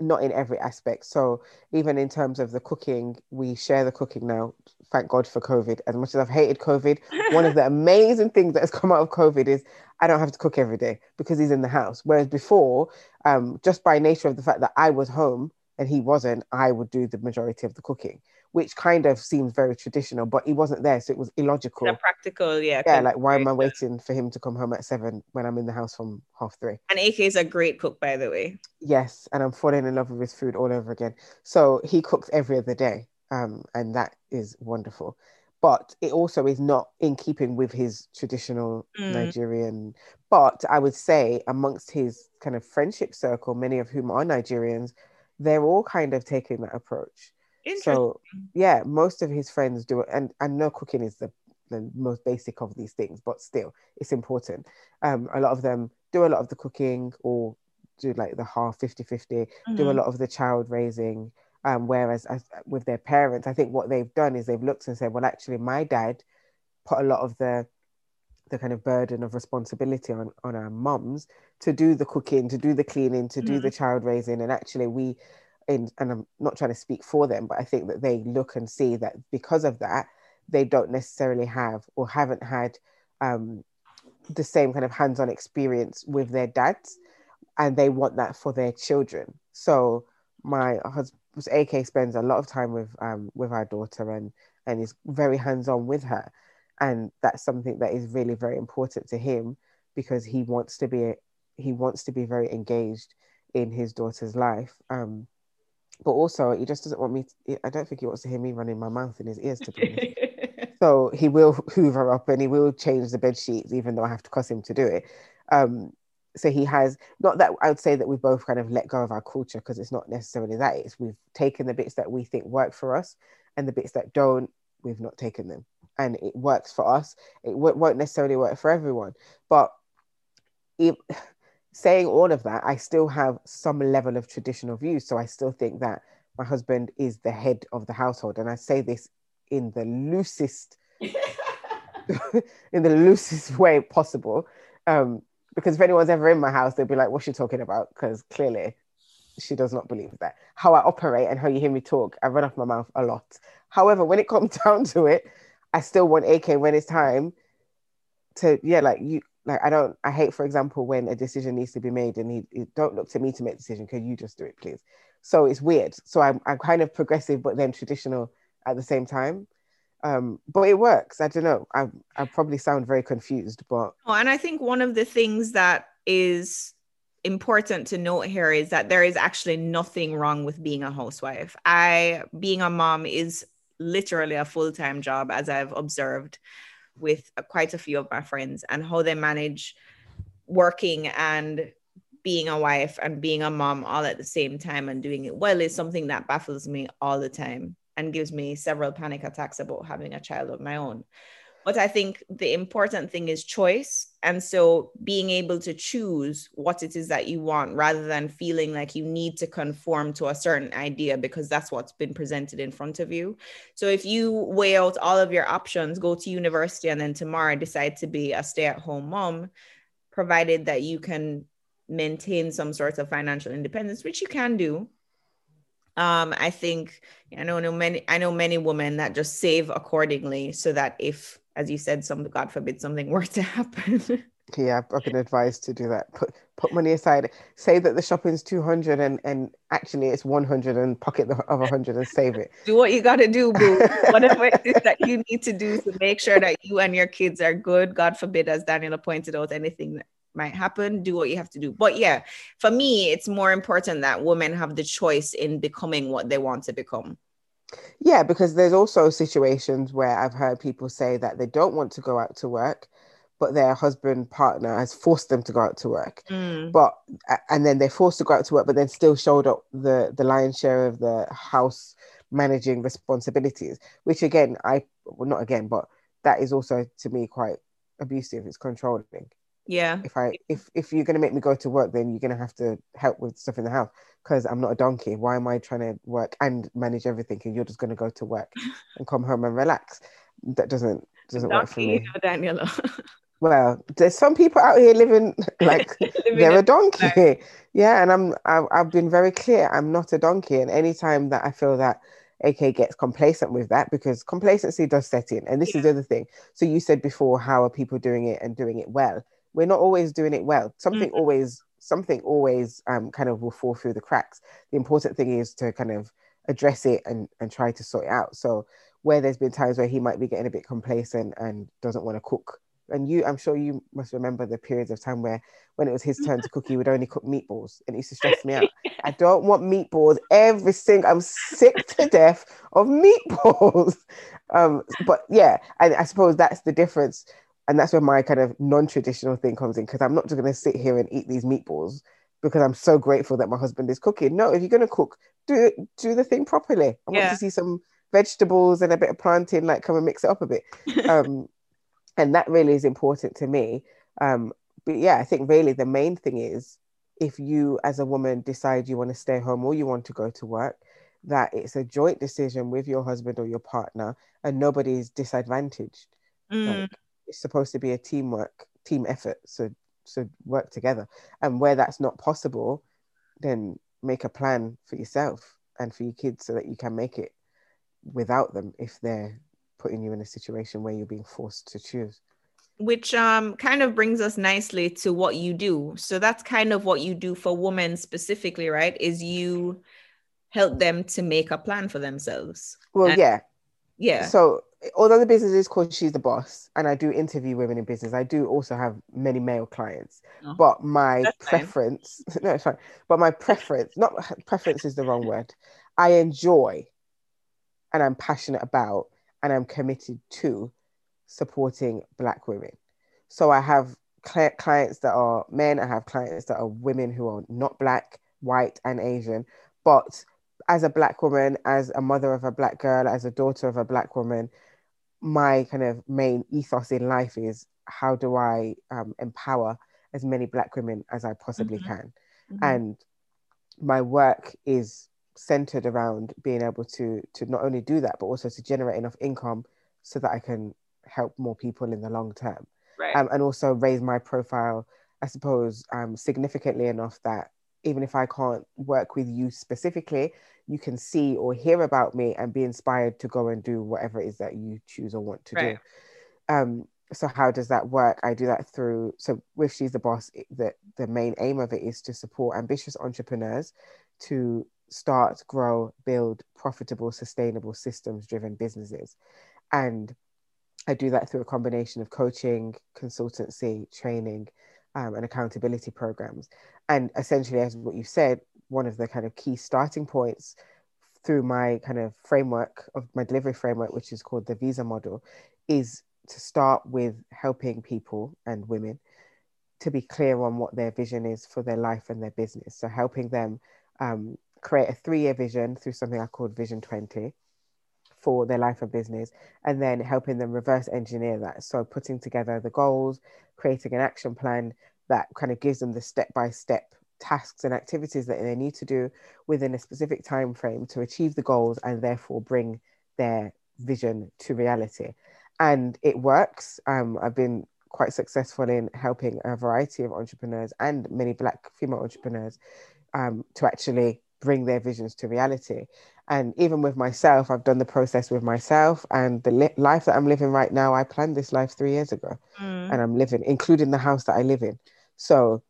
not in every aspect so even in terms of the cooking we share the cooking now thank god for covid as much as i've hated covid one of the amazing things that has come out of covid is i don't have to cook every day because he's in the house whereas before um just by nature of the fact that i was home and he wasn't i would do the majority of the cooking which kind of seems very traditional but he wasn't there so it was illogical the practical, yeah. Yeah, like why am i waiting for him to come home at seven when i'm in the house from half three And AK is a great cook, by the way. Yes, and I'm falling in love with his food all over again. So he cooks every other day, um, and that is wonderful. but it also is not in keeping with his traditional Mm. Nigerian. But I would say amongst his kind of friendship circle, many of whom are Nigerians, they're all kind of taking that approach. So yeah, most of his friends do it, and I know cooking is the, the most basic of these things, but still, it's important. Um, a lot of them do a lot of the cooking or do like the half 50 50, do a Mhm. lot of the child raising. Um, whereas as, with their parents, I think what they've done is they've looked and said, well, actually, my dad put a lot of the the kind of burden of responsibility on on our mums to do the cooking, to do the cleaning, to do the child raising, and actually we, in and I'm not trying to speak for them, but I think that they look and see that because of that, they don't necessarily have or haven't had um, the same kind of hands-on experience with their dads, and they want that for their children. So my husband, AK, spends a lot of time with um, with our daughter and and is very hands-on with her. And that's something that is really very important to him because he wants to be he wants to be very engaged in his daughter's life. Um but also he just doesn't want me to, i don't think he wants to hear me running my mouth in his ears to be so he will hoover up and he will change the bed sheets even though i have to cuss him to do it. Um so he has not that i would say that we've both kind of let go of our culture because it's not necessarily that it's we've taken the bits that we think work for us and the bits that don't we've not taken them. And it works for us. It w- won't necessarily work for everyone. But if, saying all of that i still have some level of traditional views. So i still think that my husband is the head of the household. And i say this in the loosest in the loosest way possible. Um, because if anyone's ever in my house they'll be like what's she talking about? Because clearly she does not believe that. How i operate and how you hear me talk i run off my mouth a lot. However when it comes down to it i still want ak when it's time to yeah like you like i don't i hate for example when a decision needs to be made and he, he don't look to me to make the decision. Can you just do it please? So it's weird. So i'm, I'm kind of progressive but then traditional at the same time um but it works. I don't know. I i probably sound very confused but Oh, and I think one of the things that is important to note here is that there is actually nothing wrong with being a housewife. I, being a mom, is literally a full time job, as I've observed with quite a few of my friends and how they manage working and being a wife and being a mom all at the same time and doing it well is something that baffles me all the time and gives me several panic attacks about having a child of my own. But I think the important thing is choice. And so being able to choose what it is that you want rather than feeling like you need to conform to a certain idea because that's what's been presented in front of you. So if you weigh out all of your options, go to university, and then tomorrow decide to be a stay at home mom, provided that you can maintain some sort of financial independence, which you can do. Um, I think I know, know many I know many women that just save accordingly so that if, as you said, some God forbid something were to happen. yeah i've been advised to do that put put money aside say that the shopping's 200 and and actually it's 100 and pocket the other 100 and save it do what you got to do, boo. Whatever it is that you need to do to make sure that you and your kids are good. God forbid, as Daniela pointed out, anything that might happen, do what you have to do. But yeah, for me, it's more important that women have the choice in becoming what they want to become. Yeah, because there's also situations where I've heard people say that they don't want to go out to work, but their husband partner has forced them to go out to work. Mm. But and then they're forced to go out to work, but then still showed up the the lion's share of the house managing responsibilities, which again, I well not again, but that is also to me quite abusive. It's controlling. Yeah. If I if if you're gonna make me go to work, then you're gonna have to help with stuff in the house because I'm not a donkey. Why am I trying to work and manage everything and you're just gonna go to work and come home and relax? That doesn't doesn't work for me. Daniela. Well, there's some people out here living like Living they're a donkey. Yeah, and I'm I've, I've been very clear. I'm not a donkey, and anytime that I feel that AK gets complacent with that, because complacency does set in, and this is the other thing. So you said before, how are people doing it and doing it well? We're not always doing it well. Something always something always um, kind of will fall through the cracks. The important thing is to kind of address it and and try to sort it out. So where there's been times where he might be getting a bit complacent and doesn't want to cook And you, I'm sure you must remember the periods of time where when it was his turn to cook, he would only cook meatballs and it used to stress me out. I don't want meatballs every single, I'm sick to death of meatballs. Um, but yeah, and I suppose that's the difference. And that's where my kind of non-traditional thing comes in because I'm not just going to sit here and eat these meatballs because I'm so grateful that my husband is cooking. No, if you're going to cook, do do the thing properly. I want to see some vegetables and a bit of plantain, like come and mix it up a bit. Um, and that really is important to me. Um, but yeah, I think really the main thing is if you as a woman decide you want to stay home or you want to go to work, that it's a joint decision with your husband or your partner and nobody's disadvantaged. Mm. Like, it's supposed to be a teamwork, team effort. So so work together. And where that's not possible, then make a plan for yourself and for your kids so that you can make it without them if they're putting you in a situation where you're being forced to choose. Which um kind of brings us nicely to what you do. So that's kind of what you do for women specifically right? Is you help them to make a plan for themselves. Well and, yeah. Yeah. So although the business is called she's the boss and i do interview women in business. I do also have many male clients oh, but my preference no it's fine. But my preference not preference is the wrong word. I enjoy and I'm passionate about and I'm committed to supporting Black women. So I have cl- clients that are men, I have clients that are women who are not Black, white, and Asian. But as a Black woman, as a mother of a Black girl, as a daughter of a Black woman, my kind of main ethos in life is how do I um, empower as many Black women as I possibly mm-hmm. can? Mm-hmm. And my work is centered around being able to to not only do that but also to generate enough income so that I can help more people in the long term right. um, and also raise my profile I suppose um, significantly enough that even if I can't work with you specifically you can see or hear about me and be inspired to go and do whatever it is that you choose or want to right. do um, so how does that work i do that through so with she's the boss the, the main aim of it is to support ambitious entrepreneurs to start, grow, build profitable, sustainable systems driven businesses. And I do that through a combination of coaching, consultancy, training, um, and accountability programs. And essentially, as what you said, one of the kind of key starting points through my kind of framework of my delivery framework, which is called the visa model, is to start with helping people and women to be clear on what their vision is for their life and their business. So helping them um, create a three year vision through something I called Vision 20 for their life and business, and then helping them reverse engineer that. So, putting together the goals, creating an action plan that kind of gives them the step by step tasks and activities that they need to do within a specific time frame to achieve the goals and therefore bring their vision to reality. And it works. Um, I've been quite successful in helping a variety of entrepreneurs and many Black female entrepreneurs um, to actually bring their visions to reality. And even with myself, I've done the process with myself and the li- life that I'm living right now. I planned this life three years ago mm. and I'm living, including the house that I live in. So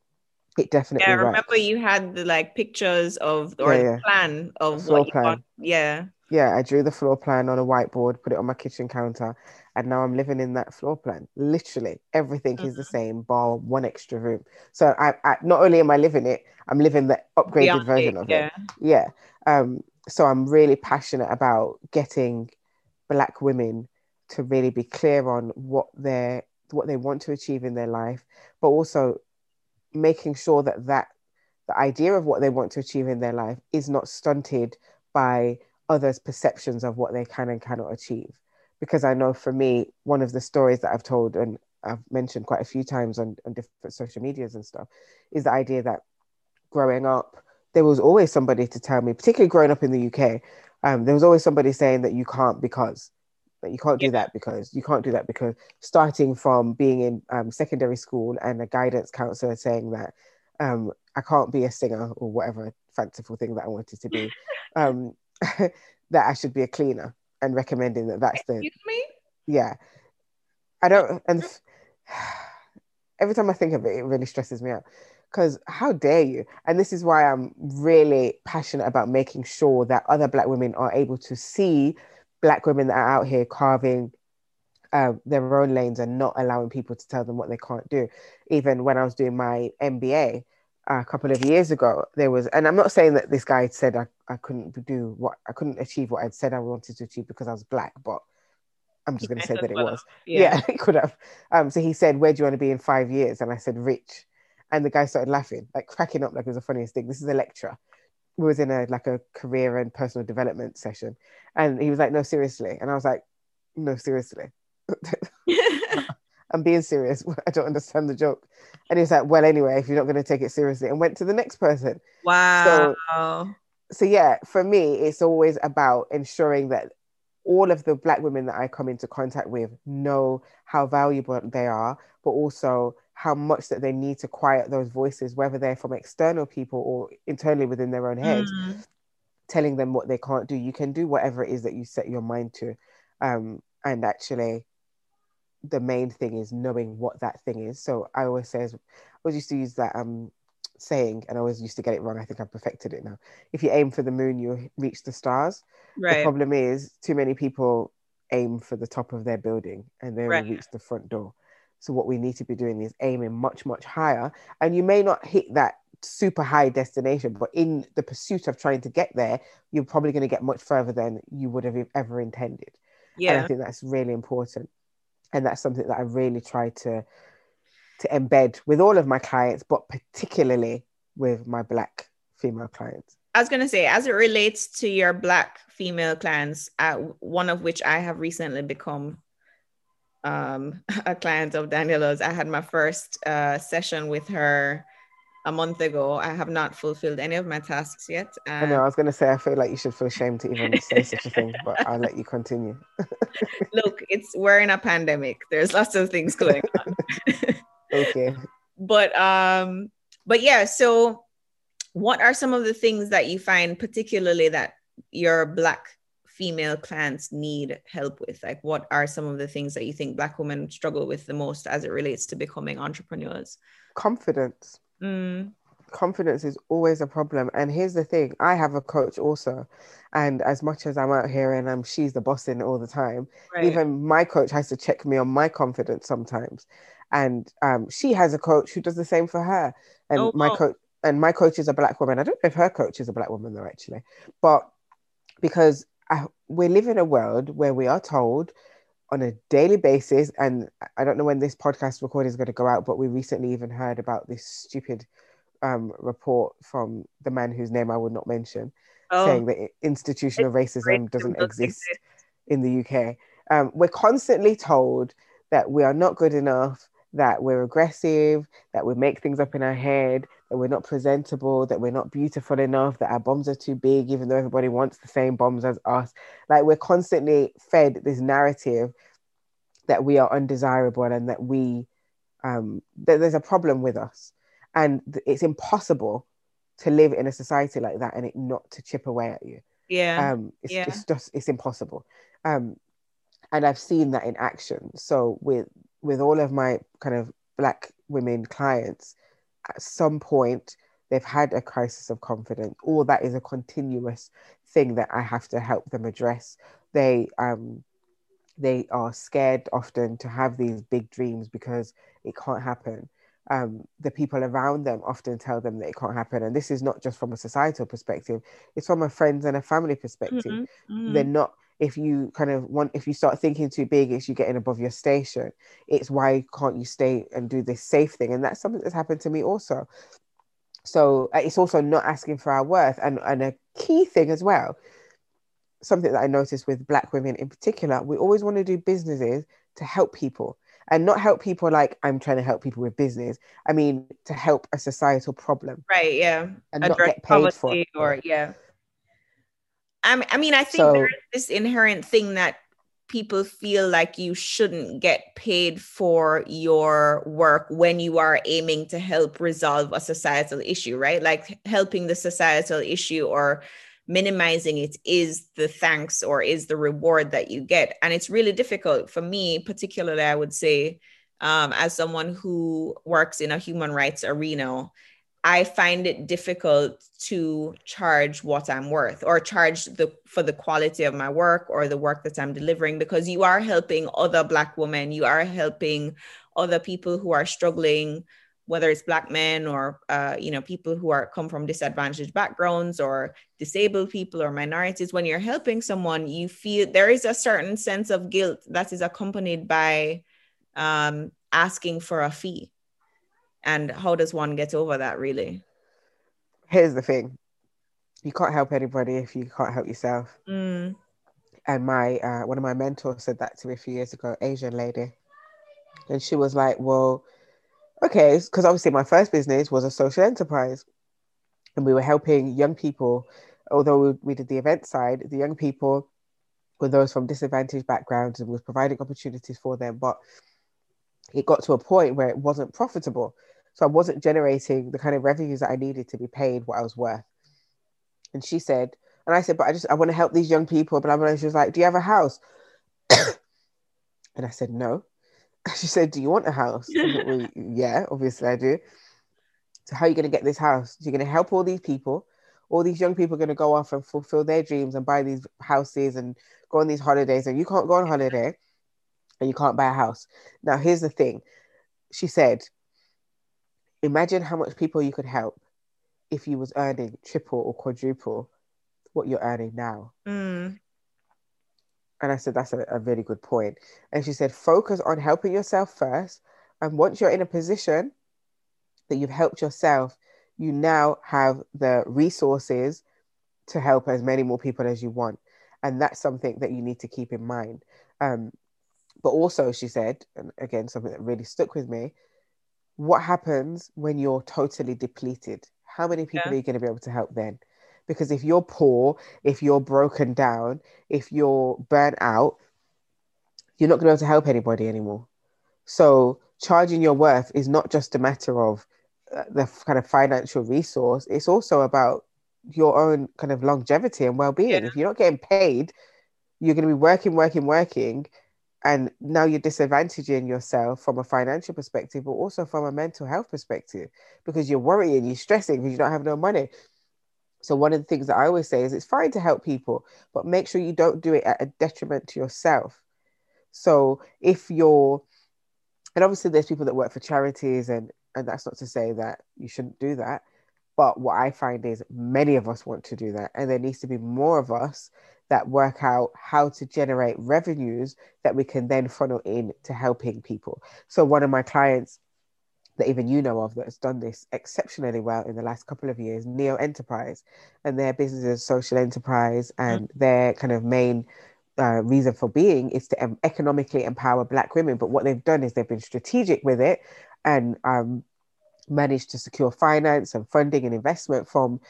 it definitely. Yeah, I remember works. you had the like pictures of or yeah, yeah. plan of floor what plan. Want. Yeah. Yeah, I drew the floor plan on a whiteboard, put it on my kitchen counter, and now I'm living in that floor plan. Literally, everything mm-hmm. is the mm-hmm. same, bar one extra room. So I, I, not only am I living it, I'm living the upgraded version of yeah. it. Yeah. Um. So I'm really passionate about getting Black women to really be clear on what they what they want to achieve in their life, but also making sure that that the idea of what they want to achieve in their life is not stunted by others' perceptions of what they can and cannot achieve. Because I know for me, one of the stories that I've told and I've mentioned quite a few times on, on different social medias and stuff is the idea that growing up, there was always somebody to tell me, particularly growing up in the UK, um, there was always somebody saying that you can't because that you can't do that because you can't do that because starting from being in um, secondary school and a guidance counselor saying that um, I can't be a singer or whatever fanciful thing that I wanted to be, um, that I should be a cleaner and recommending that that's the. Me? Yeah, I don't. And every time I think of it, it really stresses me out. Because how dare you? And this is why I'm really passionate about making sure that other Black women are able to see Black women that are out here carving um, their own lanes and not allowing people to tell them what they can't do. Even when I was doing my MBA uh, a couple of years ago, there was, and I'm not saying that this guy said I, I couldn't do what I couldn't achieve what I'd said I wanted to achieve because I was black, but I'm just going to say that it was. Yeah, yeah it could have. Um, so he said, "Where do you want to be in five years?" And I said, "Rich." And the guy started laughing, like cracking up, like it was the funniest thing. This is a lecture. We was in a like a career and personal development session, and he was like, "No, seriously," and I was like, "No, seriously." I'm being serious. I don't understand the joke. And he's like, well, anyway, if you're not going to take it seriously, and went to the next person. Wow. So, so yeah, for me, it's always about ensuring that all of the black women that I come into contact with know how valuable they are, but also how much that they need to quiet those voices, whether they're from external people or internally within their own head, mm. telling them what they can't do. You can do whatever it is that you set your mind to. Um, and actually the main thing is knowing what that thing is. So I always say, I always used to use that um saying, and I always used to get it wrong. I think I've perfected it now. If you aim for the moon, you reach the stars. Right. The problem is, too many people aim for the top of their building and they right. reach the front door. So what we need to be doing is aiming much, much higher. And you may not hit that super high destination, but in the pursuit of trying to get there, you're probably going to get much further than you would have ever intended. Yeah. And I think that's really important. And that's something that I really try to to embed with all of my clients, but particularly with my black female clients. I was going to say, as it relates to your black female clients, uh, one of which I have recently become um, a client of Daniela's. I had my first uh, session with her a month ago. I have not fulfilled any of my tasks yet. I know. I was going to say I feel like you should feel ashamed to even say such a thing, but I'll let you continue. Look, it's we're in a pandemic. There's lots of things going on. okay. But um, but yeah. So, what are some of the things that you find particularly that your black female clients need help with? Like, what are some of the things that you think Black women struggle with the most as it relates to becoming entrepreneurs? Confidence. Mm. Confidence is always a problem. And here's the thing I have a coach also. And as much as I'm out here and I'm she's the boss in all the time, right. even my coach has to check me on my confidence sometimes. And um, she has a coach who does the same for her. And oh, my coach and my coach is a black woman. I don't know if her coach is a black woman though, actually, but because I, we live in a world where we are told on a daily basis. And I don't know when this podcast recording is going to go out, but we recently even heard about this stupid um, report from the man whose name I would not mention, oh. saying that institutional racism doesn't exist, exist in the UK. Um, we're constantly told that we are not good enough, that we're aggressive, that we make things up in our head, that we're not presentable, that we're not beautiful enough, that our bombs are too big, even though everybody wants the same bombs as us. Like we're constantly fed this narrative that we are undesirable and that we um, that there's a problem with us, and it's impossible to live in a society like that and it not to chip away at you. Yeah, um, it's, yeah. it's just it's impossible. Um, and I've seen that in action. So with with all of my kind of black women clients, at some point they've had a crisis of confidence, or that is a continuous thing that I have to help them address. They um they are scared often to have these big dreams because it can't happen. Um, the people around them often tell them that it can't happen. And this is not just from a societal perspective, it's from a friends and a family perspective. Mm-hmm. Mm-hmm. They're not if you kind of want if you start thinking too big it's you getting above your station. It's why can't you stay and do this safe thing? And that's something that's happened to me also. So uh, it's also not asking for our worth. And and a key thing as well something that i noticed with black women in particular we always want to do businesses to help people and not help people like i'm trying to help people with business. I mean to help a societal problem. Right yeah. And Address not get paid for it. or yeah I, I mean, I think so, there's this inherent thing that people feel like you shouldn't get paid for your work when you are aiming to help resolve a societal issue, right? Like helping the societal issue or minimizing it is the thanks or is the reward that you get. And it's really difficult for me, particularly, I would say, um, as someone who works in a human rights arena I find it difficult to charge what I'm worth or charge the for the quality of my work or the work that I'm delivering because you are helping other black women, you are helping other people who are struggling whether it's black men or uh, you know people who are come from disadvantaged backgrounds or disabled people or minorities. When you're helping someone you feel there is a certain sense of guilt that is accompanied by um, asking for a fee and how does one get over that really? Here's the thing. You can't help anybody if you can't help yourself. Mm. and my uh, one of my mentors said that to me a few years ago asian lady. And she was like well okay, because obviously my first business was a social enterprise. And we were helping young people, although we, we did the event side, the young people were those from disadvantaged backgrounds and was providing opportunities for them. But it got to a point where it wasn't profitable. So I wasn't generating the kind of revenues that I needed to be paid what I was worth. And she said, and I said, but I just I want to help these young people. But I'm she was like, Do you have a house? and I said, No. She said, Do you want a house? well, yeah, obviously I do. So, how are you going to get this house? You're going to help all these people. All these young people are going to go off and fulfill their dreams and buy these houses and go on these holidays. And you can't go on holiday and you can't buy a house. Now, here's the thing she said, Imagine how much people you could help if you was earning triple or quadruple what you're earning now. Mm. And I said, that's a, a really good point. And she said, focus on helping yourself first. And once you're in a position that you've helped yourself, you now have the resources to help as many more people as you want. And that's something that you need to keep in mind. Um, but also, she said, and again, something that really stuck with me what happens when you're totally depleted? How many people yeah. are you going to be able to help then? Because if you're poor, if you're broken down, if you're burnt out, you're not going to be able to help anybody anymore. So charging your worth is not just a matter of uh, the kind of financial resource. It's also about your own kind of longevity and well-being. Yeah. If you're not getting paid, you're going to be working, working, working, and now you're disadvantaging yourself from a financial perspective, but also from a mental health perspective because you're worrying, you're stressing because you don't have no money. So one of the things that I always say is it's fine to help people, but make sure you don't do it at a detriment to yourself. So if you're, and obviously there's people that work for charities, and and that's not to say that you shouldn't do that. But what I find is many of us want to do that, and there needs to be more of us that work out how to generate revenues that we can then funnel in to helping people. So one of my clients that even you know of that has done this exceptionally well in the last couple of years, Neo Enterprise, and their business is social enterprise, and mm. their kind of main uh, reason for being is to um, economically empower Black women. But what they've done is they've been strategic with it and um, managed to secure finance and funding and investment from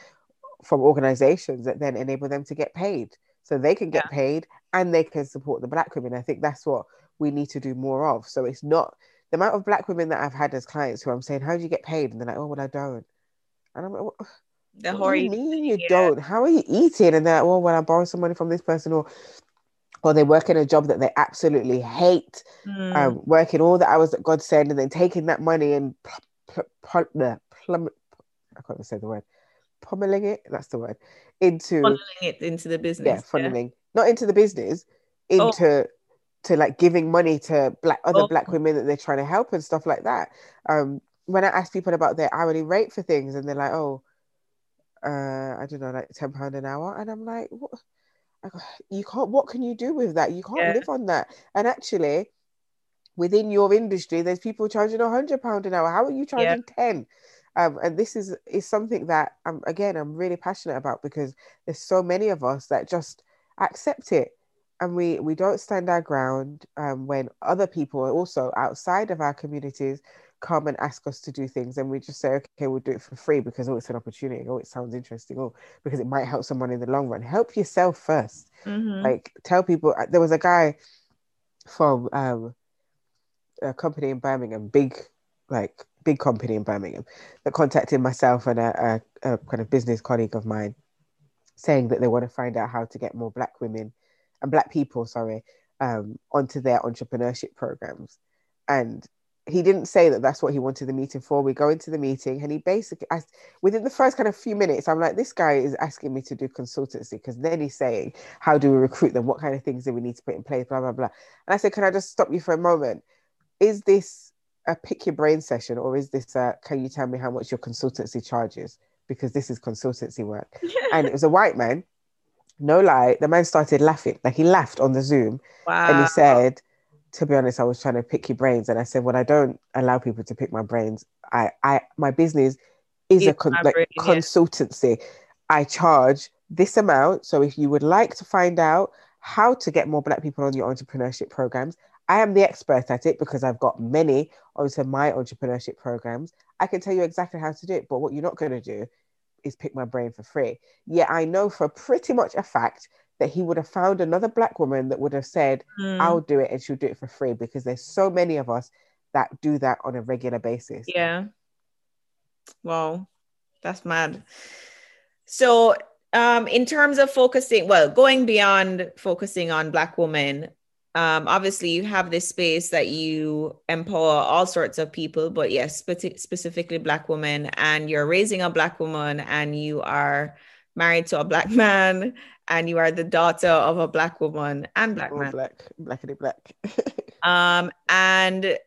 from organizations that then enable them to get paid so they can get yeah. paid and they can support the black women i think that's what we need to do more of so it's not the amount of black women that I've had as clients who I'm saying, How do you get paid? And they're like, Oh, well, I don't. And I'm like, What, the what do you mean you yeah. don't? How are you eating? And they're like, Well, when I borrow some money from this person or or they work in a job that they absolutely hate, mm. um, working all the hours that God sent, and then taking that money and pl- pl- pl- plum, I can't even say the word, pummeling it. That's the word into funneling it into the business. Yeah, funneling yeah. not into the business, into oh to like giving money to black other oh. black women that they're trying to help and stuff like that. Um, when I ask people about their hourly rate for things, and they're like, "Oh, uh, I don't know, like ten pound an hour," and I'm like, "What? You can't. What can you do with that? You can't yeah. live on that." And actually, within your industry, there's people charging a hundred pound an hour. How are you charging yeah. Um, and this is is something that I'm again I'm really passionate about because there's so many of us that just accept it. And we we don't stand our ground um, when other people are also outside of our communities come and ask us to do things. And we just say okay we'll do it for free because oh it's an opportunity. Oh it sounds interesting. Oh because it might help someone in the long run. Help yourself 1st mm-hmm. like tell people uh, there was a guy from um, a company in birmingham big like big company in birmingham that contacted myself and a, a, a kind of business colleague of mine saying that they want to find out how to get more black women and black people, sorry, um, onto their entrepreneurship programs. And he didn't say that that's what he wanted the meeting for. We go into the meeting, and he basically, I, within the first kind of few minutes, I'm like, this guy is asking me to do consultancy because then he's saying, how do we recruit them? What kind of things do we need to put in place? Blah blah blah. And I said, can I just stop you for a moment? Is this a pick your brain session, or is this a, can you tell me how much your consultancy charges? Because this is consultancy work. and it was a white man. No lie, the man started laughing. Like he laughed on the Zoom, Wow. and he said to be honest, I was trying to pick your brains, and I said, "Well, I don't allow people to pick my brains. I, I, my business is a con- like brain, yeah. consultancy. I charge this amount. So if you would like to find out how to get more Black people on your entrepreneurship programs, I am the expert at it because I've got many onto my entrepreneurship programs. I can tell you exactly how to do it. But what you're not going to do is pick my brain for free. Yeah, I know for pretty much a fact that he would have found another black woman that would have said, Mm. I'll do it and she'll do it for free because there's so many of us that do that on a regular basis. Yeah. Wow. That's mad. So, um, in terms of focusing, well, going beyond focusing on Black women, um, obviously you have this space that you empower all sorts of people, but yes, speci- specifically Black women, and you're raising a Black woman, and you are married to a Black man, and you are the daughter of a Black woman and Black All man. black, blackity black. um and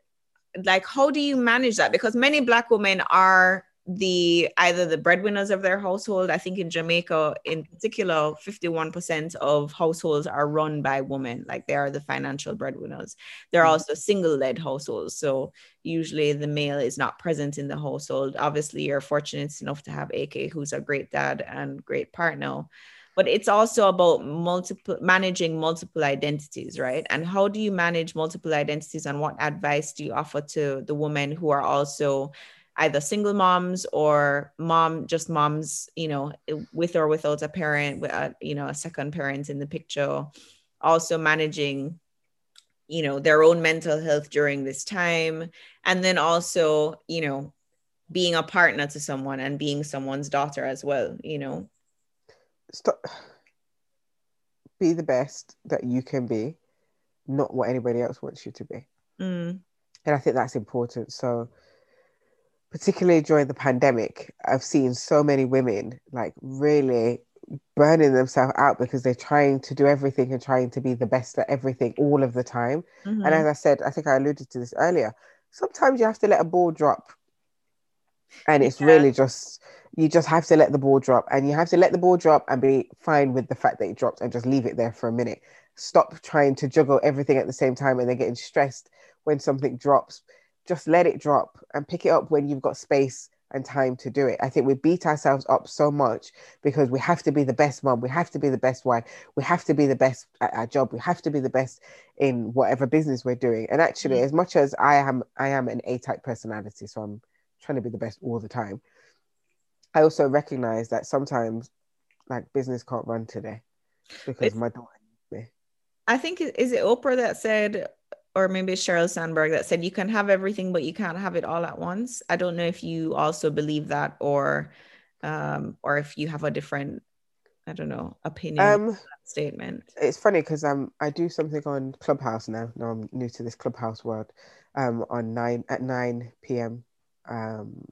like how do you manage that because many black women are the either the breadwinners of their household i think in jamaica in particular 51% of households are run by women like they are the financial breadwinners. They're Mhm. also single led households so usually the male is not present in the household. Obviously you're fortunate enough to have ak who's a great dad and great partner but it's also about multiple managing multiple identities right? And how do you manage multiple identities and what advice do you offer to the women who are also either single moms or mom just moms you know with or without a parent with a, you know a second parent in the picture also managing you know their own mental health during this time and then also you know being a partner to someone and being someone's daughter as well you know Stop. Be the best that you can be, not what anybody else wants you to be. Mm, And I think that's important. So, particularly during the pandemic, I've seen so many women like really burning themselves out because they're trying to do everything and trying to be the best at everything all of the time. mhm. And as I said, I think I alluded to this earlier. Sometimes you have to let a ball drop. And it's Yeah. really just, you just have to let the ball drop. And you have to let the ball drop and be fine with the fact that it dropped and just leave it there for a minute. Stop trying to juggle everything at the same time and then getting stressed when something drops. Just let it drop and pick it up when you've got space and time to do it. I think we beat ourselves up so much because we have to be the best mom, we have to be the best wife, we have to be the best at our job, we have to be the best in whatever business we're doing. And actually, Mm. as much as I am, I am an A-type personality, so I'm trying to be the best all the time. I also recognize that sometimes, like business can't run today because It's- my daughter. Needs me. I think is it Oprah that said, or maybe it's Sheryl Sandberg that said, you can have everything, but you can't have it all at once. I don't know if you also believe that, or, um, or if you have a different, I don't know, opinion Um, statement. it's funny because um I do something on Clubhouse now. Now I'm new to this Clubhouse world. Um, on nine at nine p.m. um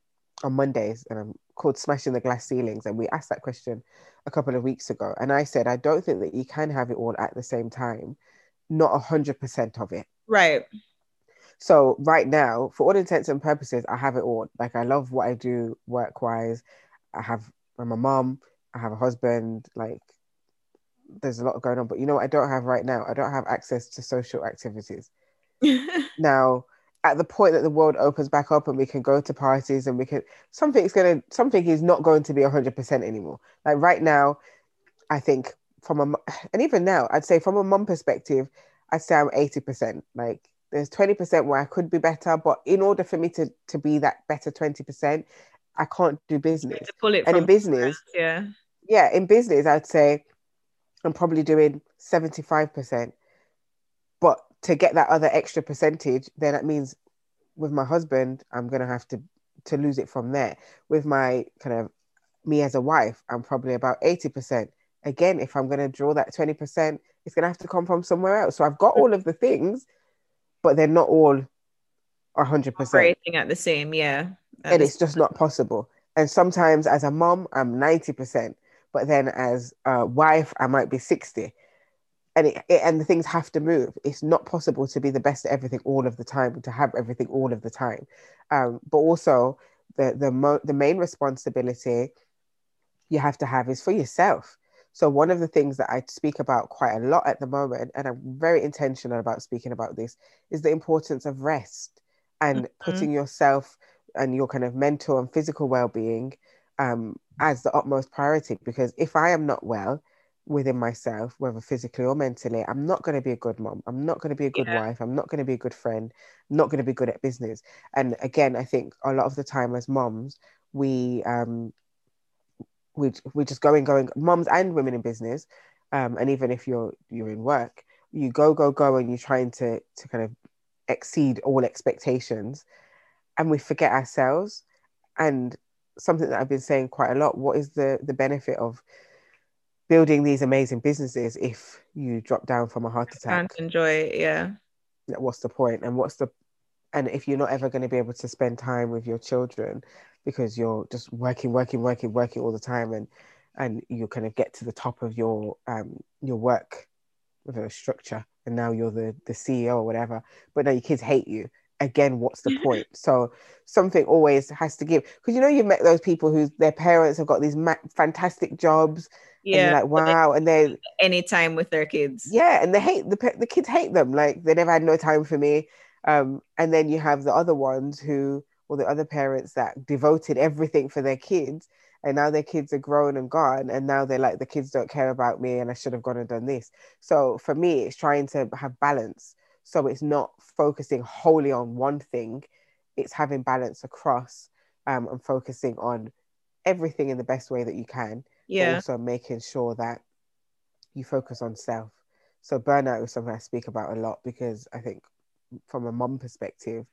on Mondays, and I'm called Smashing the Glass Ceilings, and we asked that question a couple of weeks ago, and I said I don't think that you can have it all at the same time, not a hundred percent of it. Right. So right now, for all intents and purposes, I have it all. Like I love what I do work wise. I have I'm a mom. I have a husband. Like there's a lot going on. But you know what I don't have right now? I don't have access to social activities. Now, at the point that the world opens back up and we can go to parties and we can something's gonna something is not going to be hundred percent anymore. Like right now, I think from a and even now, I'd say from a mom perspective, I'd say I'm eighty percent. Like there's twenty percent where I could be better, but in order for me to to be that better twenty percent, I can't do business. to pull it And in business, yeah. yeah, in business, I'd say I'm probably doing 75%. But to get that other extra percentage, then that means with my husband, I'm gonna have to to lose it from there. With my kind of me as a wife, I'm probably about 80%. Again, if I'm gonna draw that 20%, it's gonna have to come from somewhere else. So I've got all of the things, but they're not all hundred percent operating at the same, yeah. At and the it's just not possible. And sometimes as a mom, I'm 90%, but then as a wife, I might be 60. And it, it, and the things have to move. It's not possible to be the best at everything all of the time, to have everything all of the time. Um, but also the the mo- the main responsibility you have to have is for yourself. So one of the things that I speak about quite a lot at the moment, and I'm very intentional about speaking about this, is the importance of rest and putting yourself and your kind of mental and physical well-being um, as the utmost priority. Because if I am not well within myself, whether physically or mentally, I'm not going to be a good mom. I'm not going to be a good Yeah. wife. I'm not going to be a good friend. I'm not going to be good at business. And again, I think a lot of the time as moms, we um, we we just going going moms and women in business, um, and even if you're you're in work, you go go go and you're trying to to kind of exceed all expectations, and we forget ourselves. And something that I've been saying quite a lot: what is the the benefit of building these amazing businesses if you drop down from a heart attack? can't enjoy it, yeah. what's the point and what's the and if you're not ever going to be able to spend time with your children because you're just working working working working all the time and and you kind of get to the top of your um your work with a structure and now you're the the ceo or whatever but now your kids hate you again what's the point so something always has to give because you know you met those people whose their parents have got these ma- fantastic jobs and Yeah. like wow and they Any time with their kids. yeah and they hate the the kids hate them like they never had no time for me um and then you have the other ones who or the other parents that devoted everything for their kids and now their kids are grown and gone and now they're like the kids don't care about me and i should have gone and done this so for me it's trying to have balance so it's not focusing wholly on one thing it's having balance across um, and focusing on everything in the best way that you can Yeah. also making sure that you focus on self. So burnout is something I speak about a lot because I think from a mom perspective,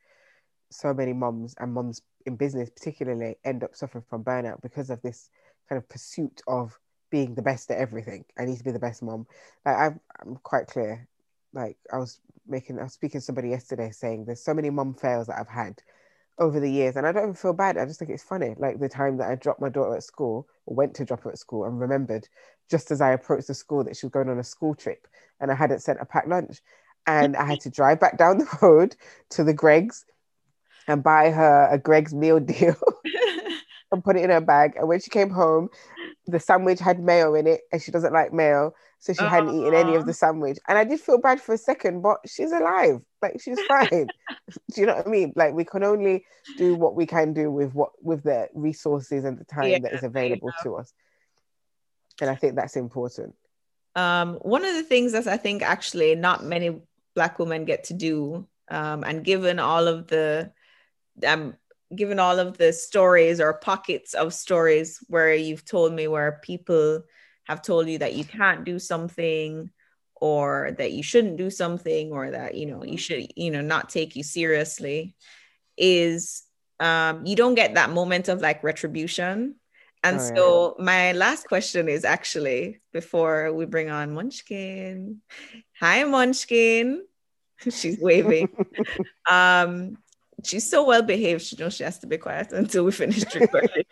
so many moms and moms in business particularly end up suffering from burnout because of this kind of pursuit of being the best at everything. I need to be the best mom. Like I've, I'm quite clear. Like I was making, I was speaking to somebody yesterday saying there's so many mom fails that I've had over the years, and I don't even feel bad. I just think it's funny. Like the time that I dropped my daughter at school, or went to drop her at school, and remembered just as I approached the school that she was going on a school trip, and I hadn't sent a packed lunch, and I had to drive back down the road to the Greggs and buy her a Greggs meal deal and put it in her bag. And when she came home, the sandwich had mayo in it, and she doesn't like mayo, so she hadn't eaten any of the sandwich. And I did feel bad for a second, but she's alive. Like she's fine. do you know what I mean? Like we can only do what we can do with what with the resources and the time Yeah, that is available to us. And I think that's important. um, one of the things that I think actually not many Black women get to do, um, and given all of the, um, given all of the stories or pockets of stories where you've told me where people have told you that you can't do something or that you shouldn't do something or that you know you should you know not take you seriously is um you don't get that moment of like retribution and Oh, yeah. so my last question is actually before we bring on Munchkin. Hi Munchkin. She's waving. um she's so well behaved she knows she has to be quiet until we finish recording.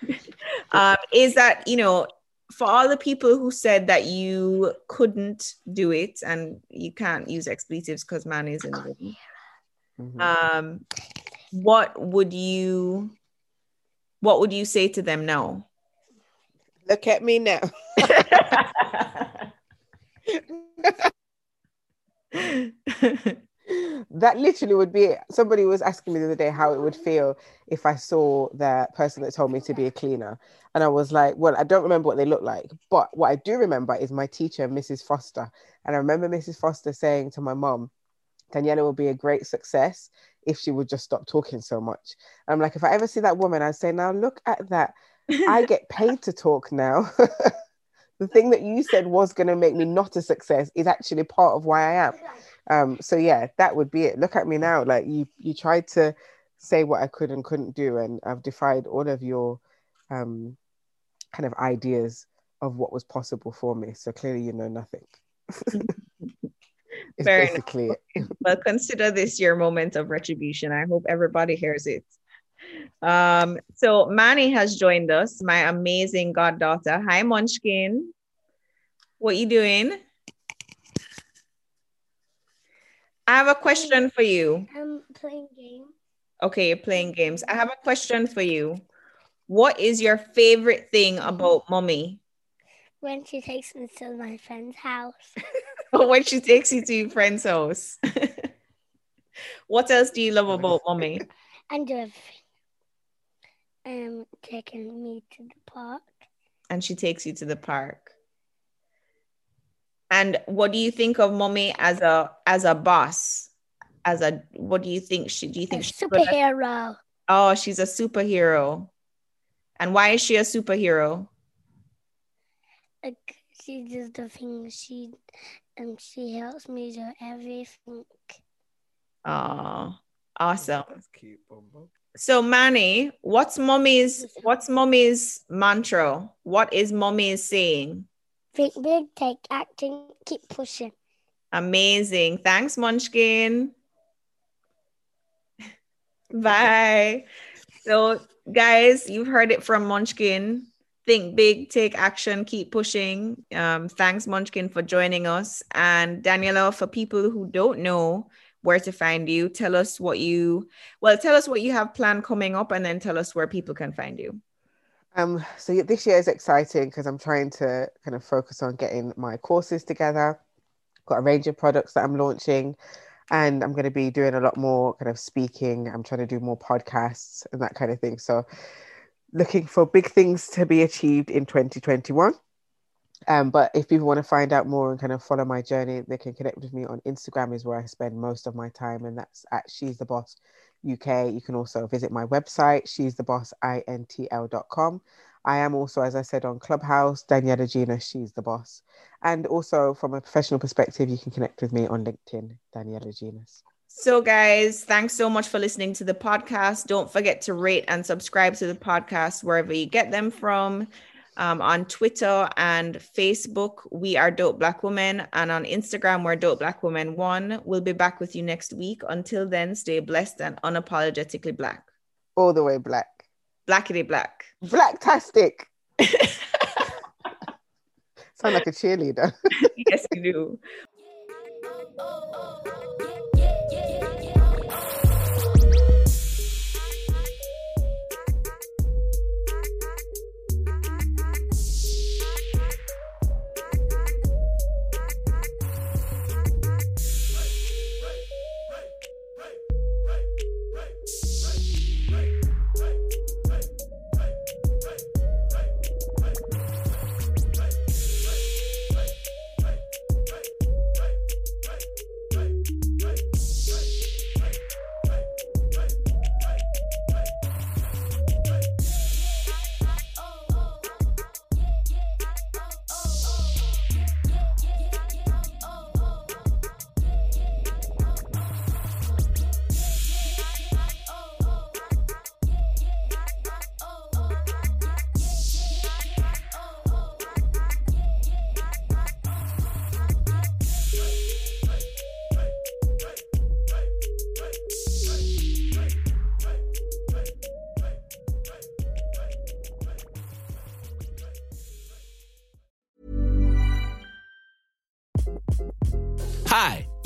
um is that you know for all the people who said that you couldn't do it and you can't use expletives because man is in the room Mhm. um what would you what would you say to them now Look at me now. that literally would be it. Somebody was asking me the other day how it would feel if I saw the person that told me to be a cleaner. And I was like, well, I don't remember what they look like. But what I do remember is my teacher, Mrs. Foster. And I remember Mrs. Foster saying to my mom, Daniela would be a great success if she would just stop talking so much. I'm like, if I ever see that woman, I'd say, now look at that. I get paid to talk now. the thing that you said was going to make me not a success is actually part of why I am. Um, so yeah, that would be it. Look at me now. Like you, you tried to say what I could and couldn't do, and I've defied all of your um, kind of ideas of what was possible for me. So clearly, you know nothing. It's Fair enough. basically it. well, consider this your moment of retribution. I hope everybody hears it. Um, so Manny has joined us, my amazing goddaughter. Hi, Munchkin. What you doing? I have a question for you. I'm playing game. Okay, you're playing games. I have a question for you. What is your favorite thing about mommy? When she takes me to my friend's house. when she takes you to your friend's house. what else do you love about mommy? and do everything. Um, taking me to the park. And she takes you to the park. And what do you think of mommy as a as a boss? As a what do you think she do you A think she's good at- superhero. Oh, she's a superhero. And why is she a superhero? Like she does the things she um she helps me do everything. Oh, awesome. That's cute, Bumbo. So Manny, what's mommy's what's mommy's mantra? What is mommy saying? Think big, take action, keep pushing. Amazing. Thanks, Munchkin. Bye. So, guys, you've heard it from Munchkin. Think big, take action, keep pushing. Um, thanks, Munchkin, for joining us. And Daniela, for people who don't know where to find you, tell us what you well, tell us what you have planned coming up, and then tell us where people can find you. Um, so this year is exciting because I'm trying to kind of focus on getting my courses together. Got a range of products that I'm launching, and I'm going to be doing a lot more kind of speaking. I'm trying to do more podcasts and that kind of thing. So, looking for big things to be achieved in 2021. Um, but if people want to find out more and kind of follow my journey, they can connect with me on Instagram, is where I spend most of my time, and that's at She's the Boss UK. You can also visit my website, she's the boss, intl.com. I am also, as I said, on Clubhouse, Daniela Genas, she's the boss. And also from a professional perspective, you can connect with me on LinkedIn, Daniela Genas. So, guys, thanks so much for listening to the podcast. Don't forget to rate and subscribe to the podcast wherever you get them from. Um, on Twitter and Facebook, we are Dope Black Women. And on Instagram, we're Dope Black Women One. We'll be back with you next week. Until then, stay blessed and unapologetically black. All the way black. Blackity black. Blacktastic. Sound like a cheerleader. yes, you do.